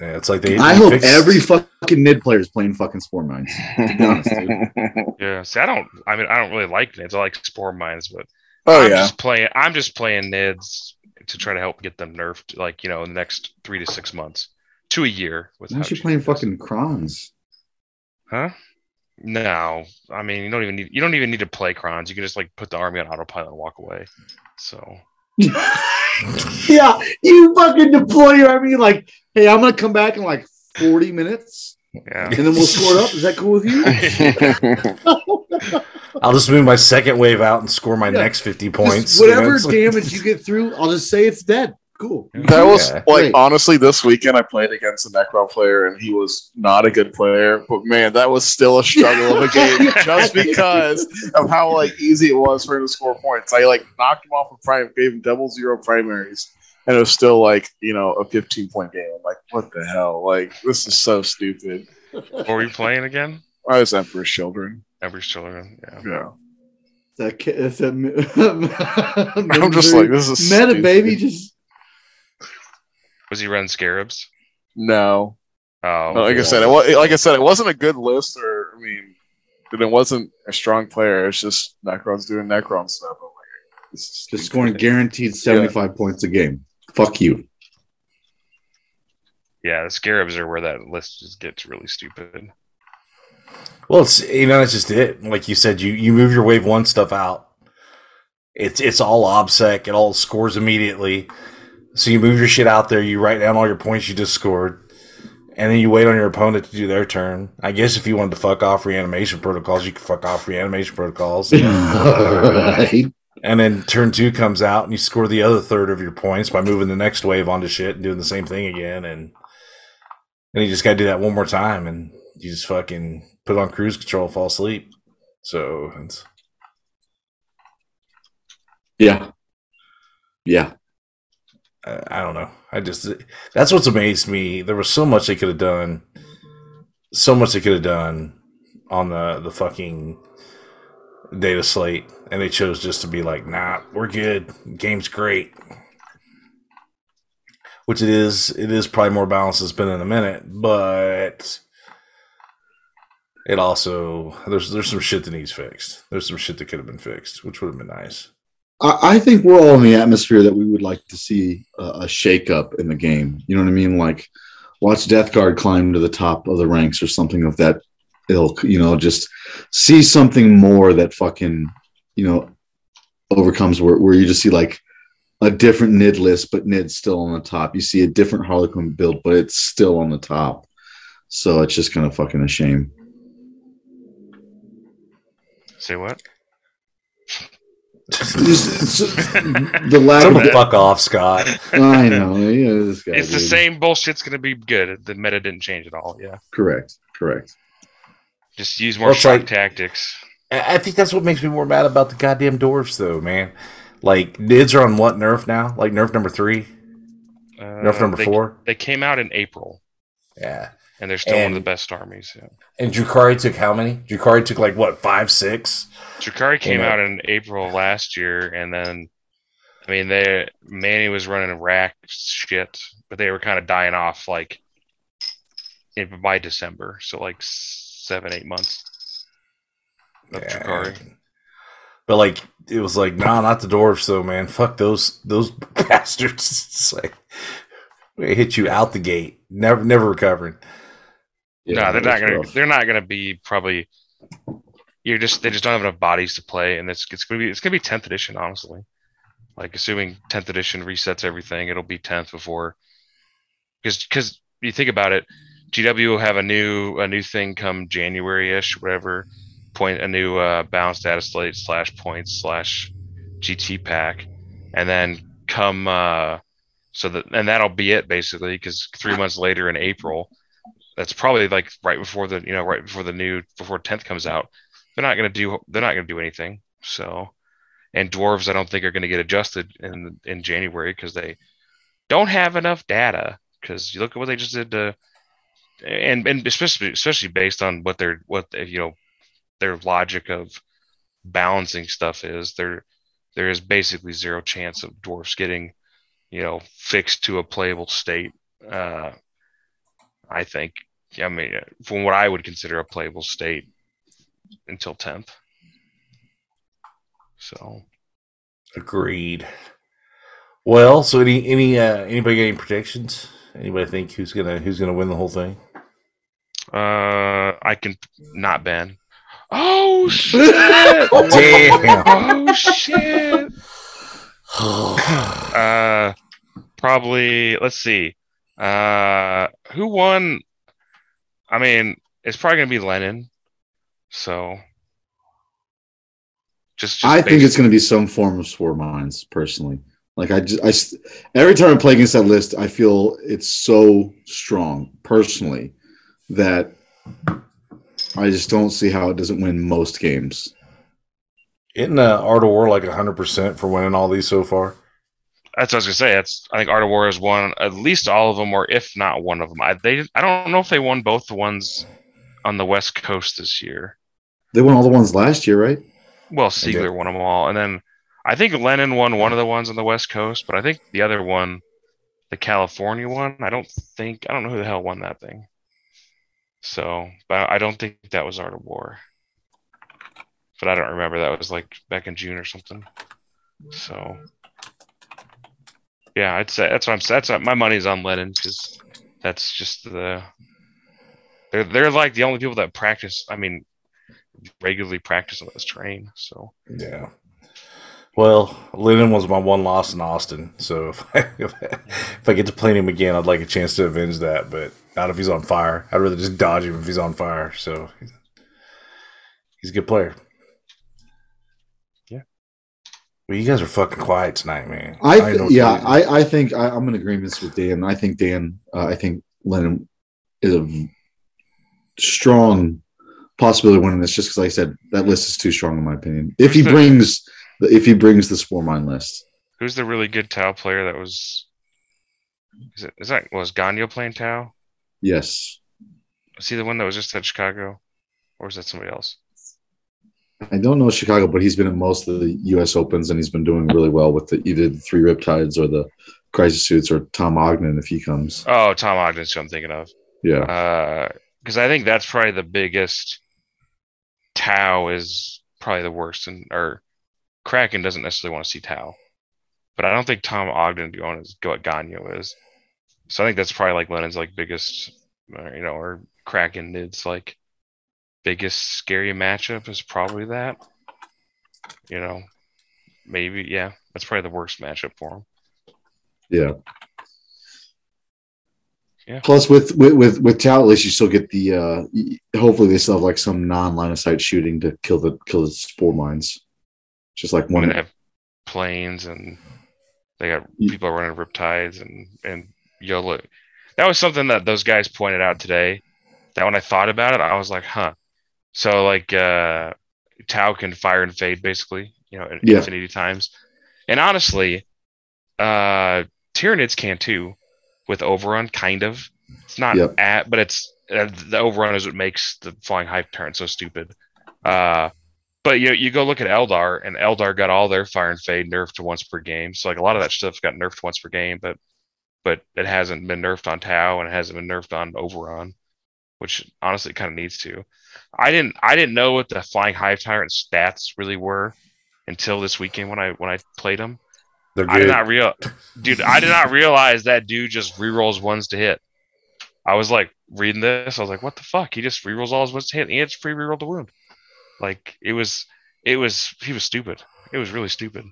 Yeah, it's like they. I they hope fixed- every fucking Nid player is playing fucking Spore Mines. To be honest, dude. Yeah. See, I don't. I mean, I don't really like nids. I like spore mines, but oh I'm yeah, just playing. I'm just playing nids to try to help get them nerfed, like you know, in the next three to six months to a year. With Why how aren't you playing fucking Krons? Huh? No, I mean you don't even need you don't even need to play crons. You can just like put the army on autopilot and walk away. So yeah, you fucking deploy your army like, hey, I'm gonna come back in like 40 minutes yeah, and then we'll score it up. Is that cool with you? I'll just move my second wave out and score my Yeah. next 50 Just points. whatever you know, it's like- damage you get through, I'll just say it's dead. Cool. that was Yeah. like Great. honestly this weekend I played against a Necron player and he was not a good player, but man, that was still a struggle of a game just because of how like easy it was for him to score points. I like knocked him off a prime, gave him double zero primaries, and it was still like you know a 15 point game. I'm like, what the hell? Like this is so stupid. what were you playing again? I was Emperor's Children. Every children. Yeah. Yeah, That ki- it's a, I'm just like this is meta stupid. baby. Just Was he running scarabs? no. Oh, No, like I said, it was, like I said, it wasn't a good list, or I mean, it wasn't a strong player. It's just Necron's doing Necron stuff. I'm like, this is just stupid. scoring guaranteed 75 points a game. Fuck you. yeah. The scarabs are where that list just gets really stupid. Well, it's you know that's just it. Like you said, you you move your wave one stuff out. It's it's all obsec. It all scores immediately. So you move your shit out there. You write down all your points you just scored, and then you wait on your opponent to do their turn. I guess if you wanted to fuck off reanimation protocols, you could fuck off reanimation protocols. right. And then turn two comes out, and you score the other third of your points by moving the next wave onto shit and doing the same thing again. And and you just got to do that one more time, and you just fucking put on cruise control, and fall asleep. So it's Yeah. Yeah. I don't know. I just that's what's amazed me. There was so much they could have done, so much they could have done on the the fucking data slate, and they chose just to be like, "Nah, we're good. Game's great." Which it is. It is probably more balanced than it's been in a minute, but it also there's there's some shit that needs fixed. There's some shit that could have been fixed, which would have been nice. I, think we're all in the atmosphere that we would like to see a, a shake up in the game. You know what I mean? Like watch Death Guard climb to the top of the ranks or something of that ilk, you know, just see something more that fucking, you know, overcomes where, where you just see like a different NID list, but NID's still on the top. You see a different Harlequin build, but it's still on the top. So it's just kind of fucking a shame. Say what? Just- it's- the lack Tell of fuck off, Scott. I know. Yeah, this guy, It's the dude. same bullshit's gonna be good. The meta didn't change at all. Yeah. Correct. Correct. Just use more Well, shock like- tactics. I I think that's what makes me more mad about the goddamn dwarfs, though, man. Like nids are on what nerf now? Like nerf number three, Uh, nerf number they, four. They came out in April, Yeah. And they're still one of the best armies. Yeah. And Drukhari took how many? Drukhari took like what five, six. Drukhari came Yeah. Uh, out in April last year, and then, I mean, they Manny was running a rack shit, but they were kind of dying off like in, by December, so like seven, eight months of Yeah. But like it was like, nah, not the dwarfs though, man. Fuck those those bastards. It's like they hit you out the gate, never never recovering. No, they're not gonna. rough. They're not gonna be probably. You're just. They just don't have enough bodies to play, and it's it's gonna be it's gonna be tenth edition, honestly. Like assuming tenth edition resets everything, it'll be tenth before. Because because you think about it, GW will have a new a new thing come January ish, whatever. Point a new uh, balance data slate slash points slash GT pack, and then come uh, so that and that'll be it basically. Because three months later in April, that's probably like right before the you know right before the new before tenth comes out. They're not gonna do they're not gonna do anything. So, and dwarves I don't think are gonna get adjusted in in January because they don't have enough data. Because you look at what they just did to, and and especially especially based on what their what you know their logic of balancing stuff is there there is basically zero chance of dwarfs getting you know fixed to a playable state uh i think i mean from what i would consider a playable state until 10th so Agreed. Well, so any any uh, anybody got any predictions? Anybody think who's gonna who's gonna win the whole thing? uh i can not ban oh shit Damn. oh shit Uh, probably. Let's see. Uh, who won? I mean, it's probably gonna be Lennon. So, just, just I think it's going to be some form of Spore Mines, personally. Like I just, I every time I play against that list, I feel it's so strong personally that I just don't see how it doesn't win most games. Isn't uh, Art of War like hundred percent for winning all these so far? That's what I was gonna say. That's I think Art of War has won at least all of them, or if not one of them. I they I don't know if they won both the ones on the West Coast this year. They won all the ones last year, right? Well, did. Siegler won them all, and then I think Lennon won one of the ones on the West Coast, but I think the other one, the California one, I don't think I don't know who the hell won that thing. So, but I don't think that was Art of War. But I don't remember. That was like back in June or something. So, yeah, I'd say that's what I'm. Saying that's what, my money's on Lennon because that's just the. They're they're like the only people that practice. I mean, regularly practice on this train. So. Yeah. Well, Lennon was my one loss in Austin, so if I, if I, if I get to play him again, I'd like a chance to avenge that, but not if he's on fire. I'd rather just dodge him if he's on fire. So he's a good player. Yeah. Well, you guys are fucking quiet tonight, man. I, don't know what yeah. I, I think I, I'm in agreement with Dan. I think Dan, uh, I think Lennon is a strong possibility of winning this. Just because, like I said, that list is too strong in my opinion. If he brings, the, if he brings the Spore Mine list, Who's the really good Tau player that was? Is, it, is that was Gagno playing Tau? yes, Was he the one that was just at Chicago, or was that somebody else? I don't know Chicago, but he's been at most of the U.S. Opens and he's been doing really well with the either the three Riptides or the Crisis Suits or Tom Ogden if he comes. Oh, Tom Ogden's who I'm thinking of. Yeah, Because I think that's probably the biggest. Tau is probably the worst, and or Kraken doesn't necessarily want to see Tau, but I don't think Tom Ogden going to go what Gagno is. So I think that's probably like Lennon's like biggest, uh, you know, or Kraken Nid's like biggest scary matchup is probably that. You know, maybe yeah, that's probably the worst matchup for him. yeah. Yeah. Plus, with with with, with Tau, at least you still get the. uh Hopefully, they still have like some non line of sight shooting to kill the kill the spore mines. Just like one. they have planes and they got people running riptides and and YOLO. That was something that those guys pointed out today. That when I thought about it, I was like, huh. So like uh Tau can fire and fade basically, you know, Yeah. infinity times. And honestly, uh Tyranids can too with overrun, kind of. It's not Yep. at, but it's uh, the overrun is what makes the flying hive tyrant so stupid. Uh but you you go look at Eldar, and Eldar got all their fire and fade nerfed to once per game. So like a lot of that stuff got nerfed once per game, but but it hasn't been nerfed on Tau and it hasn't been nerfed on Overrun, which honestly kind of needs to. I didn't I didn't know what the flying hive tyrant stats really were until this weekend when I when I played them. They're I did not real dude, I did not realize that dude just rerolls ones to hit. I was like reading this, I was like, what the fuck? He just rerolls all his ones to hit and he had free reroll to wound. Like it was it was he was stupid. It was really stupid.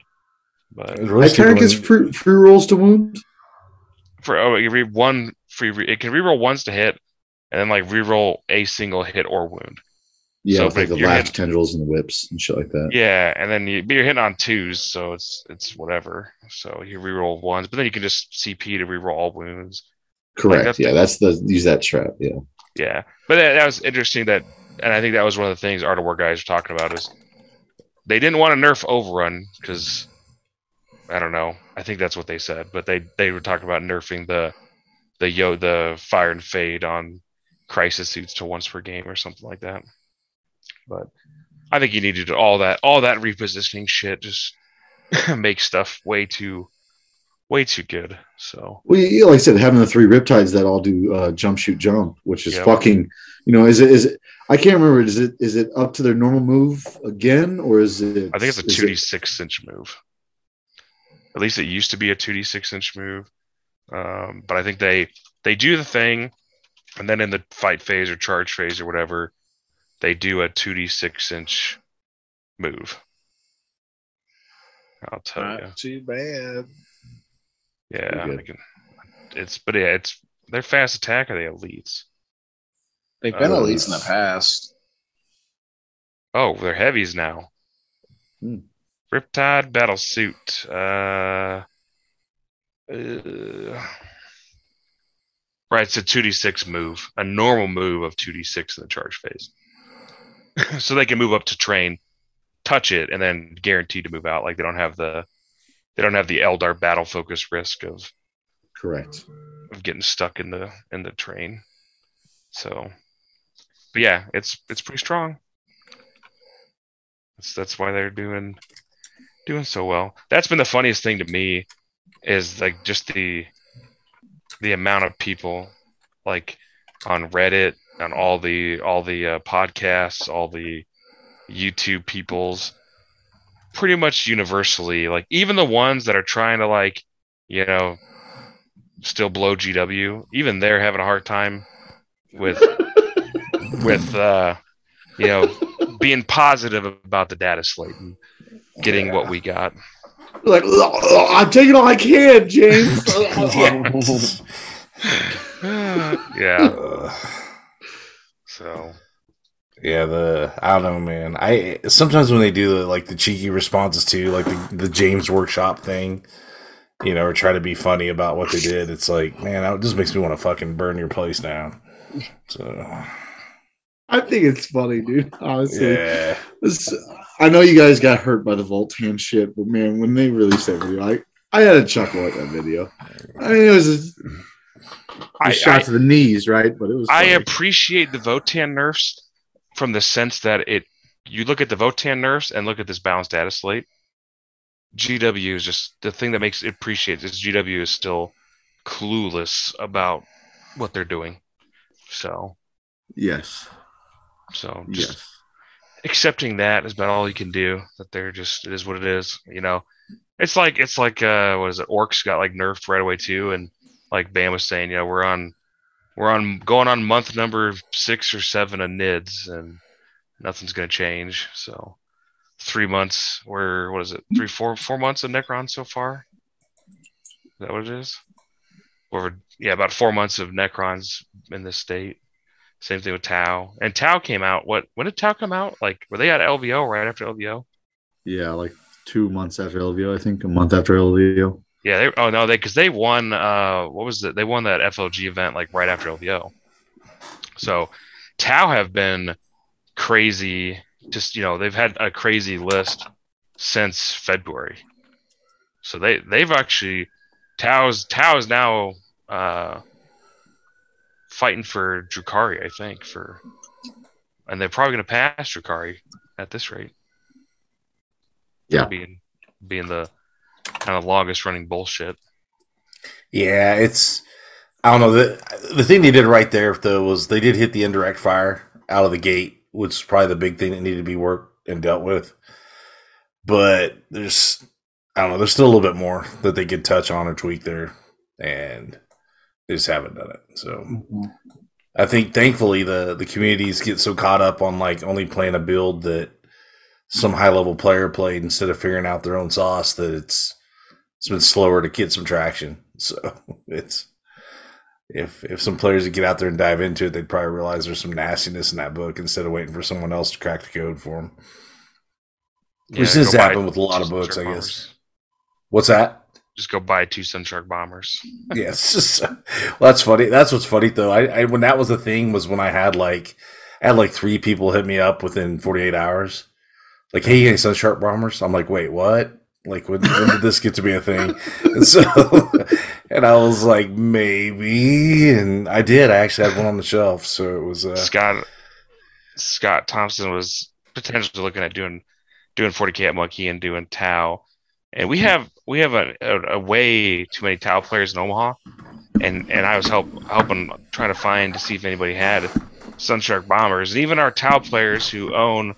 But It was really I turn stupid gets when- free, free rolls to wound. for oh, you read one free. Re- it can reroll once to hit, and then like reroll a single hit or wound. Yeah, So, with, like the lash hitting- tendrils and the whips and shit like that. Yeah, and then you, but you're hitting on twos, so it's it's whatever. So you reroll ones, but then you can just CP to reroll all wounds. Correct. that's- yeah, that's the use that trap. Yeah. Yeah, but that, that was interesting. That, and I think that was one of the things Art of War guys were talking about is they didn't want to nerf Overrun because I don't know. I think that's what they said, but they they were talking about nerfing the the yo the fire and fade on crisis suits to once per game or something like that. But I think you need to do all that all that repositioning shit just make stuff way too way too good. So Well, you- like I said, having the three riptides that all do uh, jump, shoot, jump, which is Yep. fucking. You know, is it is it? I can't remember. Is it is it up to their normal move again, or is it? I think it's a two d six inch move. At least it used to be a two d six inch move, um, but I think they they do the thing, and then in the fight phase or charge phase or whatever, they do a two d six inch move. I'll tell you, Not too bad. yeah, Pretty good. I can, it's but yeah, it's their fast attack are the elites. They've been Uh, elites in the past. Oh, they're heavies now. Hmm. Riptide battle suit. Uh, uh, right, it's a two d six move, a normal move of two d six in the charge phase. so they can move up to train, touch it, and then guaranteed to move out. Like they don't have the they don't have the Eldar battle focus risk of correct? of getting stuck in the in the train. So, but yeah, it's it's pretty strong. That's that's why they're doing doing so well. That's been the funniest thing to me is like just the the amount of people like on Reddit on all the all the uh, podcasts, all the YouTube peoples pretty much universally like even the ones that are trying to like you know still blow GW. Even they're having a hard time with with uh, you know being positive about the data slate and getting what we got. Like I'm taking all I can, James. yeah. Uh, So yeah, the I don't know, man. I sometimes when they do the like the cheeky responses to like the, the Games Workshop thing, you know, or try to be funny about what they did, it's like, man, that just makes me want to fucking burn your place down. So I think it's funny, dude. Honestly, yeah, This- I know you guys got hurt by the Votann shit, but man, when they released that video, I I had a chuckle at that video. I mean, it was a, I, shot I, to the knees, right? But it was. I funny. appreciate the Votann nerfs from the sense that it you look at the Votann nerfs and look at this balanced data slate. GW is just the thing that makes it appreciate is GW is still clueless about what they're doing. So yes, so just yes. accepting that is about all you can do. That they're just it is what it is. You know, it's like it's like uh what is it? Orcs got like nerfed right away too, and like Bam was saying, you know, we're on we're on going on month number six or seven of NIDS, and nothing's gonna change. So three months. We're what is it? Three four four months of Necron so far. Is that what it is? Yeah, about four months of Necrons in this state. Same thing with Tau. And Tau came out. What? When did Tau come out? Like, were they at LVO right after LVO? Yeah, like two months after LVO, I think a month after LVO. Yeah. They, oh no, they because they won. Uh, what was it? They won that FLG event like right after LVO. So, Tau have been crazy. Just you know, they've had a crazy list since February. So they they've actually Tau's Tau is now uh, fighting for Drukhari, I think for, and they're probably going to pass Drukhari at this rate. Yeah. being being the kind of longest running bullshit. yeah. It's I don't know the the thing they did right there though was they did hit the indirect fire out of the gate, which is probably the big thing that needed to be worked and dealt with. But there's I don't know. There's still a little bit more that they could touch on or tweak there, and they just haven't done it. So mm-hmm. I think thankfully the the communities get so caught up on like only playing a build that some hmm. high level player played instead of figuring out their own sauce that it's it's been slower to get some traction. So it's if if some players would get out there and dive into it, they'd probably realize there's some nastiness in that book instead of waiting for someone else to crack the code for them. Which Yeah, does go buy happen with a lot of books, I guess. bombers. What's that? just go buy two Sunshark bombers. yes. Just, well, that's funny. That's what's funny though. I, I when that was the thing was when I had like I had like three people hit me up within 48 hours. Like, hey, any Sunshark bombers? I'm like, wait, what? Like, when, when did this get to be a thing? And so, and I was like, maybe, and I did. I actually had one on the shelf, so it was. Uh, Scott Scott Thompson was potentially looking at doing doing 40k at Monkey and doing Tau, and we have we have a, a, a way too many Tau players in Omaha, and and I was help helping trying to find to see if anybody had Sunshark bombers, and even our Tau players who own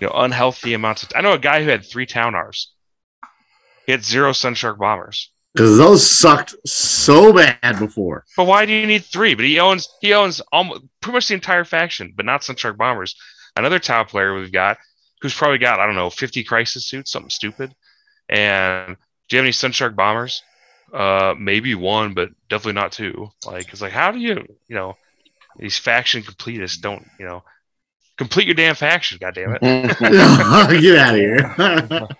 you know unhealthy amounts of. I know a guy who had three town Ta'unars. He had zero Sunshark bombers. Because those sucked so bad before. But why do you need three? But he owns he owns almost pretty much the entire faction, but not Sunshark bombers. Another Tau player we've got who's probably got I don't know 50 crisis suits, something stupid. And do you have any Sunshark bombers? Uh, maybe one, but definitely not two. Like it's like how do you you know these faction completists don't you know complete your damn faction? God damn it! Get out of here.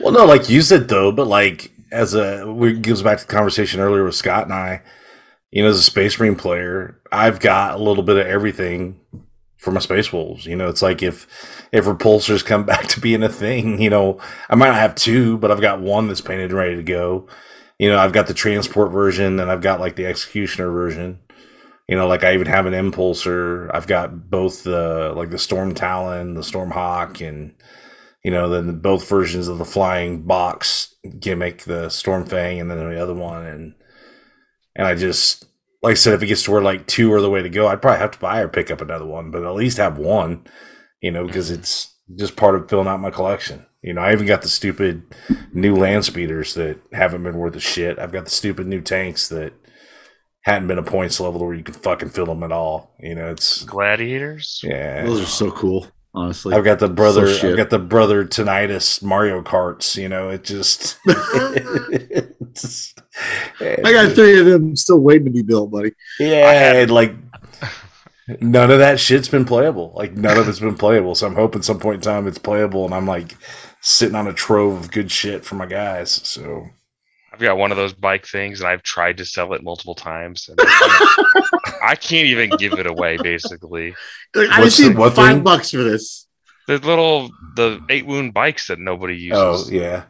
Well, no, like you said though, but like as a we gives back to the conversation earlier with Scott and I. You know, as a Space Marine player, I've got a little bit of everything for my Space Wolves. You know, it's like if if repulsors come back to being a thing, you know, I might not have two, but I've got one that's painted and ready to go. You know, I've got the transport version and I've got like the executioner version. You know, like I even have an impulsor. I've got both the like the Storm Talon, the Storm Hawk, and you know, then both versions of the flying box gimmick, the Storm Fang, and then the other one, and and I just like I said, if it gets to where like two are the way to go, I'd probably have to buy or pick up another one, but at least have one, you know, because mm-hmm. it's just part of filling out my collection. You know, I even got the stupid new land speeders that haven't been worth a shit. I've got the stupid new tanks that hadn't been a points level where you can fucking fill them at all. You know, it's Gladiators. yeah. Those are so cool, honestly. I've got the brother. So. I've got the brother tinnitus Mario Karts. You know, it just. I got three of them still waiting to be built, buddy. Yeah, and, like none of that shit's been playable. Like none of it's been playable. So I'm hoping some point in time it's playable, and I'm like sitting on a trove of good shit for my guys. So I've got one of those bike things, and I've tried to sell it multiple times. And I, can't, even give it away. Basically, Like, I What's the- see what five thing? bucks for this. the little the eight wound bikes that nobody oh, uses. oh yeah,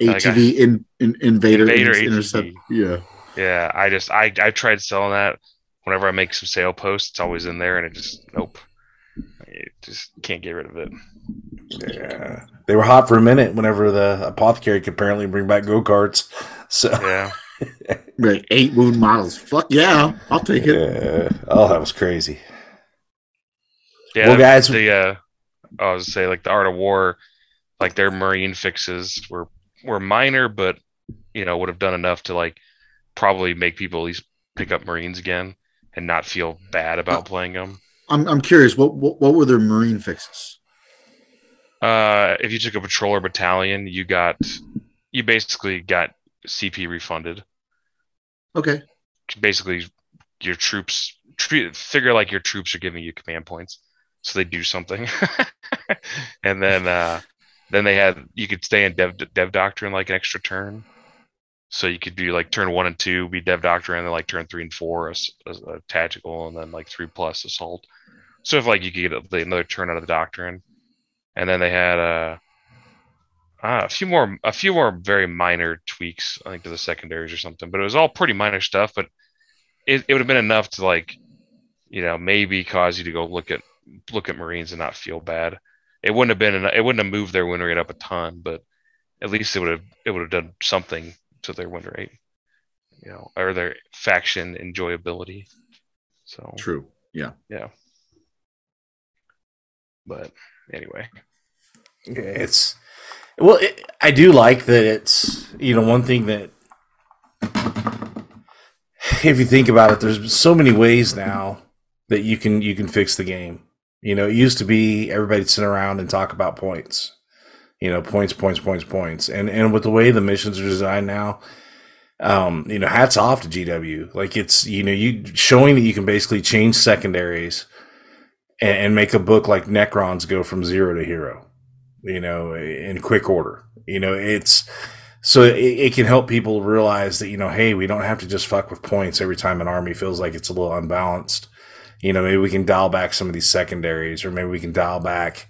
Like I- ATV in, in, invader, Invader in- intercept. ATV. Yeah. Yeah, I just I I tried selling that. Whenever I make some sale posts, it's always in there, and it just nope. I just can't get rid of it. yeah. They were hot for a minute whenever the apothecary could apparently bring back go karts. So Yeah, Like eight moon models. Fuck yeah. I'll take it. yeah. oh, that was crazy. yeah. Well, guys- the uh, I was gonna say like the Art of War, like their marine fixes were were minor, but you know would have done enough to like probably make people at least pick up Marines again and not feel bad about playing them. I'm, I'm curious. What, what what were their marine fixes? Uh, if you took a patroller battalion, you got you basically got CP refunded. Okay. basically your troops treat figure like your troops are giving you command points so they do something and then uh then they had you could stay in dev dev doctrine like an extra turn so you could do like turn one and two be dev doctrine and then like turn three and four as, as a tactical and then like three plus assault so if like you could get another turn out of the doctrine and then they had uh, uh, a few more a few more very minor tweaks i think to the secondaries or something but it was all pretty minor stuff but it, it would have been enough to like you know maybe cause you to go look at look at marines and not feel bad it wouldn't have been eno- it wouldn't have moved their win rate up a ton but at least it would have it would have done something to their win rate you know or their faction enjoyability so True. Yeah. Yeah. But anyway It's well, it, I do like that. It's you know one thing that if you think about it, there's so many ways now that you can you can fix the game. You know, it used to be everybody'd sit around and talk about points. You know, points, points, points, points, and and with the way the missions are designed now, um, you know, hats off to GW. Like it's you know you showing that you can basically change secondaries and, and make a book like Necrons go from zero to hero you know, in quick order. You know, it's so it, it can help people realize that you know, hey, we don't have to just fuck with points every time an army feels like it's a little unbalanced. You know, maybe we can dial back some of these secondaries, or maybe we can dial back,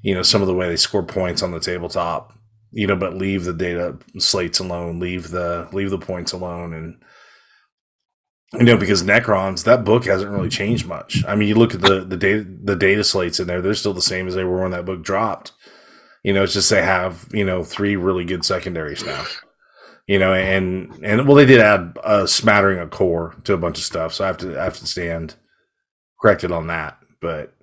you know, some of the way they score points on the tabletop. You know, but leave the data slates alone, leave the leave the points alone, and you know, because Necrons, that book hasn't really changed much. I mean, you look at the the data the data slates in there; they're still the same as they were when that book dropped. You know, it's just they have you know three really good secondaries now. You know, and and well, they did add a smattering of core to a bunch of stuff, so I have to I have to stand corrected on that. But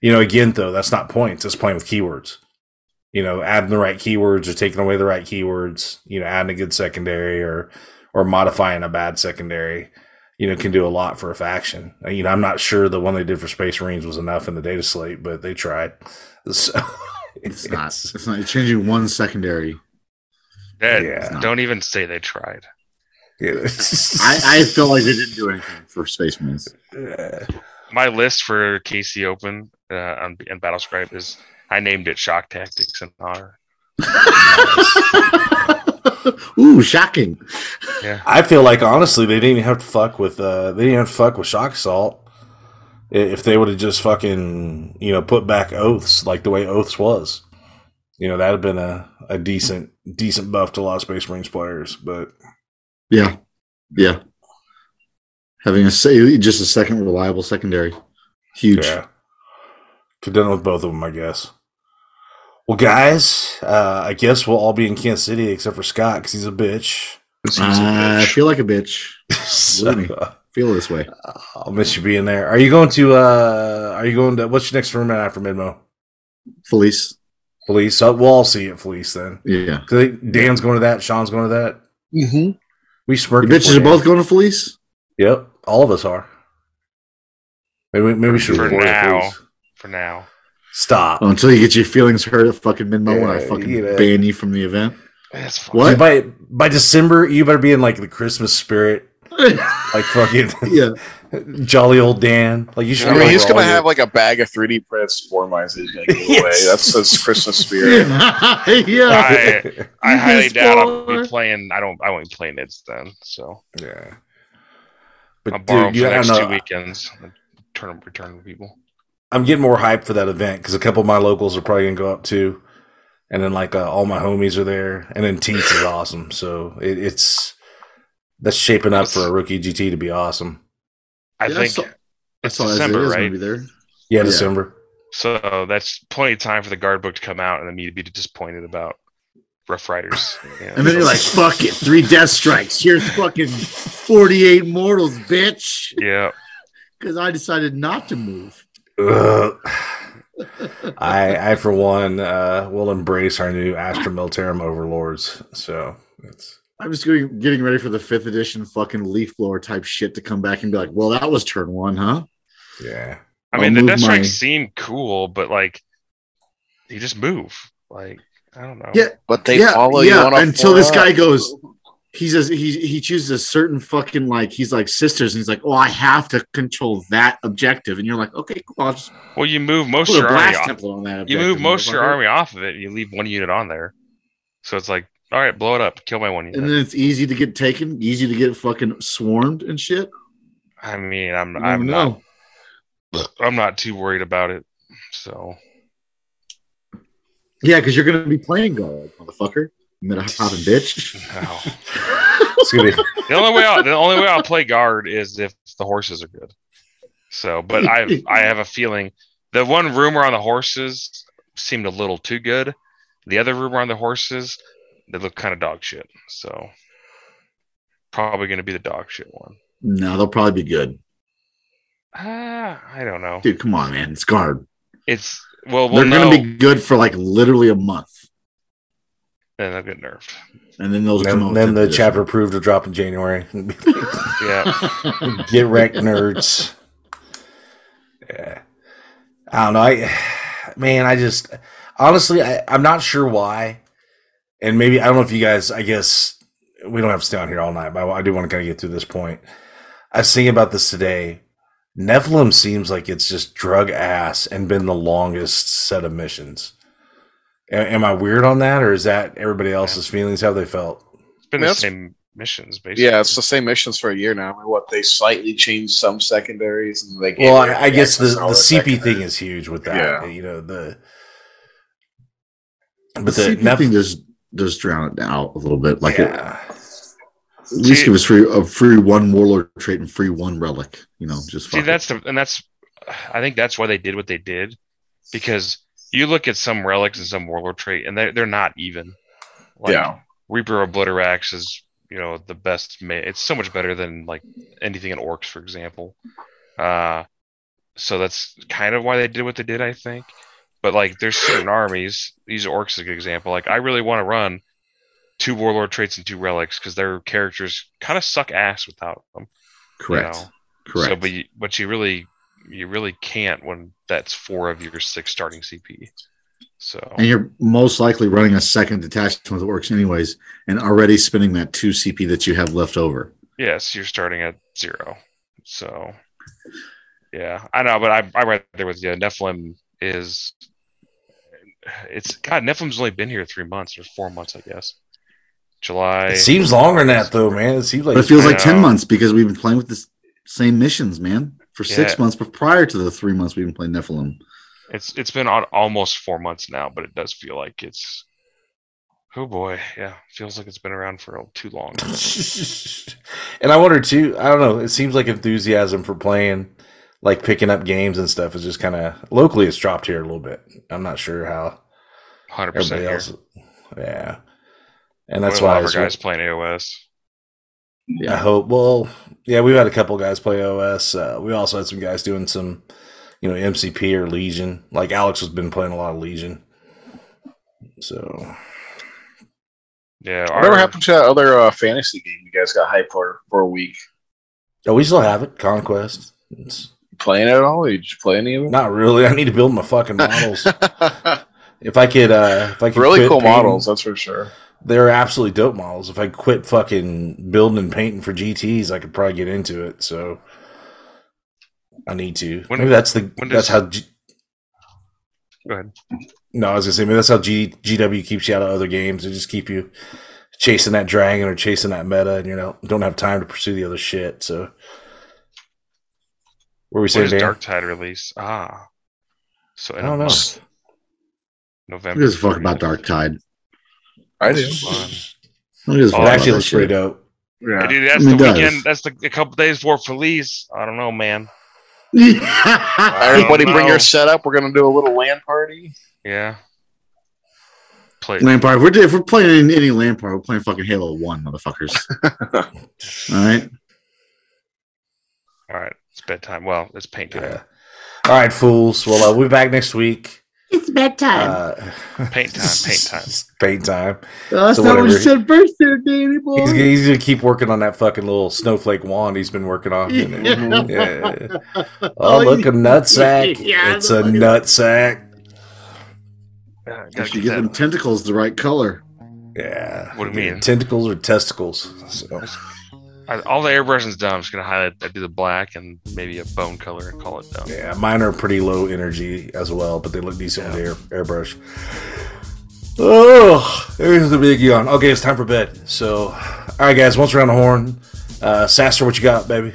you know, again, though, that's not points. It's playing with keywords. You know, adding the right keywords or taking away the right keywords. You know, adding a good secondary or or modifying a bad secondary. You know, can do a lot for a faction. You know, I'm not sure the one they did for Space Marines was enough in the data slate, but they tried. So, It's not. It's not. You're changing one secondary. That- Yeah. Don't even say they tried. Yeah. I, I feel like they didn't do anything for Space Marines. My list for KC Open uh, on in Battlescribe is I named it Shock Tactics in honor. Ooh, shocking. Yeah, I feel like honestly they didn't even have to fuck with uh they didn't have to fuck with shock assault. I- If they would have just fucking you know put back oaths like the way oaths was, you know that'd have been a, a decent decent buff to a lot of Space Marines players. But Yeah, yeah. Having a say just a second reliable secondary, huge. yeah, could done with both of them, I guess. Well, guys, uh, I guess we'll all be in Kansas City except for Scott because he's a bitch. I feel like a bitch. So, Feel this way. I'll miss you being there. Are you going to? uh Are you going to? What's your next tournament after Midmo? Felice. Felice. Uh, we'll all see you at Felice then. Yeah. Dan's going to that. Sean's going to that. Mm-hmm. We The smirk. bitches are both going to Felice? Yep, all of us are. Maybe maybe we should For record now. For now. Stop. Oh, until you get your feelings hurt at fucking Midmo when I fucking you know. ban you from the event. That's fine. What? Dude, by by December, you better be in like the Christmas spirit, like fucking yeah. jolly old Dan. Like you should. I mean, like he's gonna all have like a bag of 3D prints spore mines that he's gonna give Yes. away. That's his Christmas spirit. yeah. I, I highly doubt I'll be playing. I don't. I won't be playing it then. So yeah. But I'll borrow dude, you, for the I next don't two weekends. and Turn return to people. I'm getting more hyped for that event because a couple of my locals are probably gonna go up too, and then like uh, all my homies are there, and then Teats is awesome. So it, it's that's shaping up for a rookie GT to be awesome. I Yeah, I think saw- it's saw December, Isaiah's right? be there. Yeah, Yeah. December. So that's plenty of time for the guard book to come out and then me to be disappointed about Rough Riders. Yeah. And then you're like, fuck it, three death strikes. Here's fucking 48 mortals, bitch. yeah, Because I decided not to move. Ugh. I, I for one, uh, will embrace our new Astra Militarum overlords. So it's I'm just going, getting ready for the fifth edition fucking leaf blower type shit to come back and be like, well, that was turn one, huh? yeah. I I'll mean the move Death Strikes my- seem cool, but like you just move. Like I don't know. Yeah, But they yeah, follow yeah, you on a until this guy forum. goes, he says he he chooses a certain fucking like he's like sisters and he's like oh I have to control that objective and you're like okay cool I'll just Well, you move most your army. Off. on that You move most of your army off of it. You leave one unit on there. So it's like, all right, blow it up, kill my one unit. and then it's easy to get taken easy to get fucking swarmed and shit I mean, I'm I'm know. not I'm not too worried about it. So yeah because you're gonna be playing guard motherfucker hopping bitch no. It's gonna be, the only way I'll, the only way I'll play guard is if the horses are good. So, but I I have a feeling the one rumor on the horses seemed a little too good. The other rumor on the horses they look kind of dog shit. So probably going to be the dog shit one. no they'll probably be good Ah, I don't know. dude come on man it's guard It's well, they're know. gonna be good for like literally a month then they'll get nerfed. and then those come out then, then the edition. chapter approved will drop in January. Yeah, Get wrecked, nerds. Yeah. I don't know. I man, I just honestly I, I'm not sure why. And maybe I don't know if you guys I guess we don't have to stay on here all night, but I, I do want to kind of get through this point. I was thinking about this today. Nephilim seems like it's just drug ass and been the longest set of missions. A- am I weird on that, or is that everybody else's feelings? How they felt? It's been That's- the same missions, basically. Yeah, it's the same missions for a year now. I mean, what they slightly changed some secondaries, and they gave Well, I, I guess the, access the CP secondaries. thing is huge with that. Yeah. You know the. But But the the CP Nef- thing does does drown it out a little bit. Like it, at least See- give us free a free one warlord trait and free one relic. You know, just See, fuck it. that's the and that's I think that's why they did what they did because you look at some relics and some warlord trait and they're they're not even. Like, yeah, Reaper Obliterax is you know the best. Ma- it's so much better than like anything in Orks, for example. Uh, so that's kind of why they did what they did, I think. But like, there's certain armies. These Orks is a good example. Like, I really want to run two Warlord traits and two relics because their characters kind of suck ass without them. you correct. know? Correct. So, but you, but you really you really can't when that's four of your six starting CP. So and you're most likely running a second detachment with Orks anyways, and already spending that two CP that you have left over. yes, you're starting at zero. So yeah, I know, but I I right there with you. Nephilim is it's God. Nephilim's only been here three months or four months, I guess. July. It seems longer than that, though, man. It seems like But it feels I like ten months because we've been playing with the same missions, man, for six Yeah. months. But prior to the three months we've been playing Nephilim, It's it's been on almost four months now, but it does feel like it's. Oh boy, yeah, feels like it's been around for too long. and I wonder too. I don't know. It seems like enthusiasm for playing, like picking up games and stuff, is just kind of locally. It's dropped here a little bit. I'm not sure how Hundred percent everybody here. else. Yeah, and that's a why of it's our guys playing AOS. I hope. Well, yeah, we've had a couple guys play OS. Uh, we also had some guys doing some, you know, MCP or Legion. Like Alex has been playing a lot of Legion. So Yeah, whatever happened to that other uh, fantasy game you guys got hyped for for a week? oh, we still have it. Conquest. It's Playing it at all? Did you play any of it? not really. I need to build my fucking models. if I could, uh if I could, really cool painting- models, that's for sure. They're absolutely dope models. If I quit fucking building and painting for GTS, I could probably get into it. So I need to. When- maybe that's the when that's does- how. G- Go ahead. No, I was gonna say maybe that's how G, GW keeps you out of other games. They just keep you chasing that dragon or chasing that meta, and you know don't have time to pursue the other shit. So, what were we When saying, does Dark Tide release? Ah, so I don't know. month, who November. gives a fuck about Darktide? I do. Fun. Who gives a It fuck actually looks pretty shit? dope. Hey, Yeah. dude, that's I mean, the it does. weekend. That's the a couple days before Felice. I don't know, man. Everybody, don't bring know. your setup. We're gonna do a little LAN party. Yeah. Play. Lampard. If we're, if we're playing any land party, we're playing fucking Halo One, motherfuckers. All right. All right, it's bedtime. Well, it's paint time. Yeah. All right, fools. Well, uh, we'll be back next week. It's bedtime. Uh, Paint time, paint time. paint time. that's So not what you whatever. said first there, Danny boy. He's, he's gonna keep working on that fucking little snowflake wand he's been working on. Yeah. Oh, look, a nut sack. Yeah, it's a look at nut sack. Yeah, You should get give them tentacles the right color. Yeah. What do you mean? Tentacles or testicles? So, I, all the airbrushing's done. I'm just gonna highlight. I do the black and maybe a bone color and call it done. yeah, mine are pretty low energy as well, but they look decent with the air, airbrush. Oh, there's the big yawn. Okay, it's time for bed. So, all right, guys, once around the horn, uh, Sasser, what you got, baby?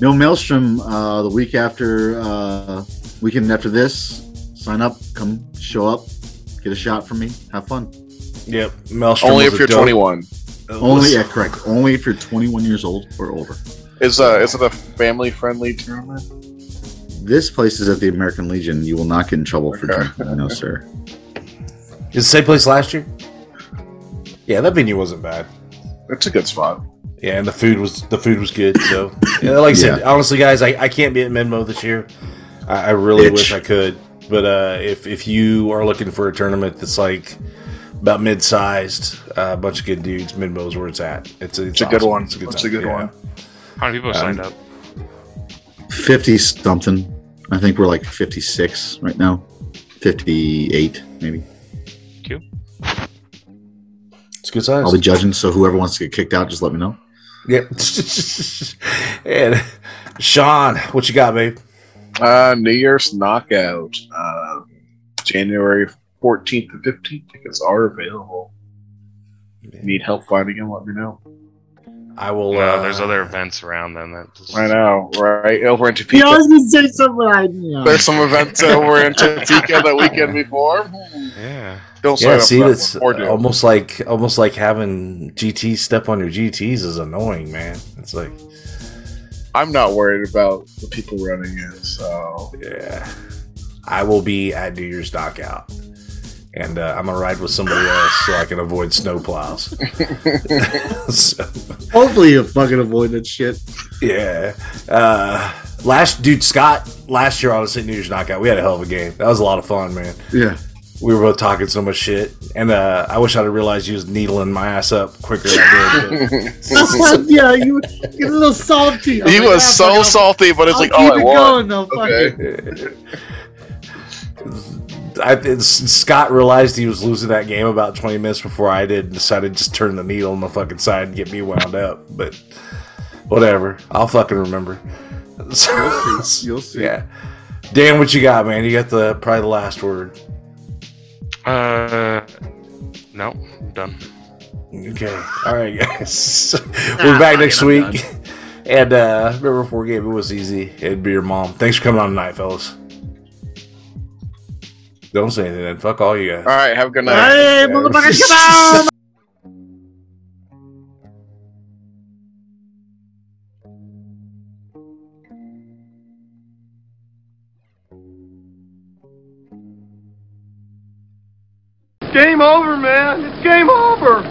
No Maelstrom uh, the week after, uh, weekend after this. Sign up, come show up, get a shot from me, have fun. Yep, Maelstrom. Only if you're dope- 21. Only, yeah, correct. Only if you're 21 years old or older. Is uh is it a family friendly tournament? This place is at the American Legion. You will not get in trouble for Okay. drinking. No, sir. Is it the same place last year? Yeah, that venue wasn't bad. It's a good spot. Yeah, and the food was the food was good. So, yeah, like I said, honestly, guys, I, I can't be at Midmo this year. I, I really Bitch. wish I could, but uh, if if you are looking for a tournament that's like about mid sized, uh, a bunch of good dudes, Midmo's where it's at. It's a, It's a good one. It's It's a good Yeah. one. How many people have Um, signed up? 50 something. I think we're like 56 right now. 58, maybe. It's a good size. I'll be judging. So whoever wants to get kicked out, just let me know. Yep. and Sean, what you got, babe? Uh, New Year's knockout. Uh, January 14th and 15th. Tickets are available. Need help finding them? Let me know. I will. Well, uh, there's other events around them. That just, I know, right? Over in He Topeka. always gonna say something like, you know. There's some events over in Topeka the weekend before. Yeah. Don't sign Yeah, see, that's one, or do. almost like almost like having GT step on your GTS is annoying, man. It's like, I'm not worried about the people running it, so yeah, I will be at New Year's knockout, and uh, I'm gonna ride with somebody else so I can avoid snow plows. so, Hopefully you fucking avoid that shit. yeah, uh, last dude Scott last year honestly New Year's knockout, we had a hell of a game. That was a lot of fun, man. Yeah. We were both talking so much shit, and uh, I wish I'd have realized you was needling my ass up quicker than I did. but- yeah, you get a little salty. I'm he like, was "Ah, so fuck, salty, but it's I'll like, keep oh, I it won. going though. Okay. It. I, it's- Scott realized he was losing that game about 20 minutes before I did and decided to just turn the needle on the fucking side and get me wound up. But whatever. I'll fucking remember. So- You'll see. You'll see. yeah. Dan, what you got, man? You got the probably the last word. Uh, no, I'm done. Okay. All right, guys. We're back next I'm week. And uh, remember, before game, it was easy. It'd be your mom. Thanks for coming on tonight, fellas. Don't say anything then. Fuck all you guys. All right, have a good night. Hey, motherfucker, come on! Game over, man. It's game over.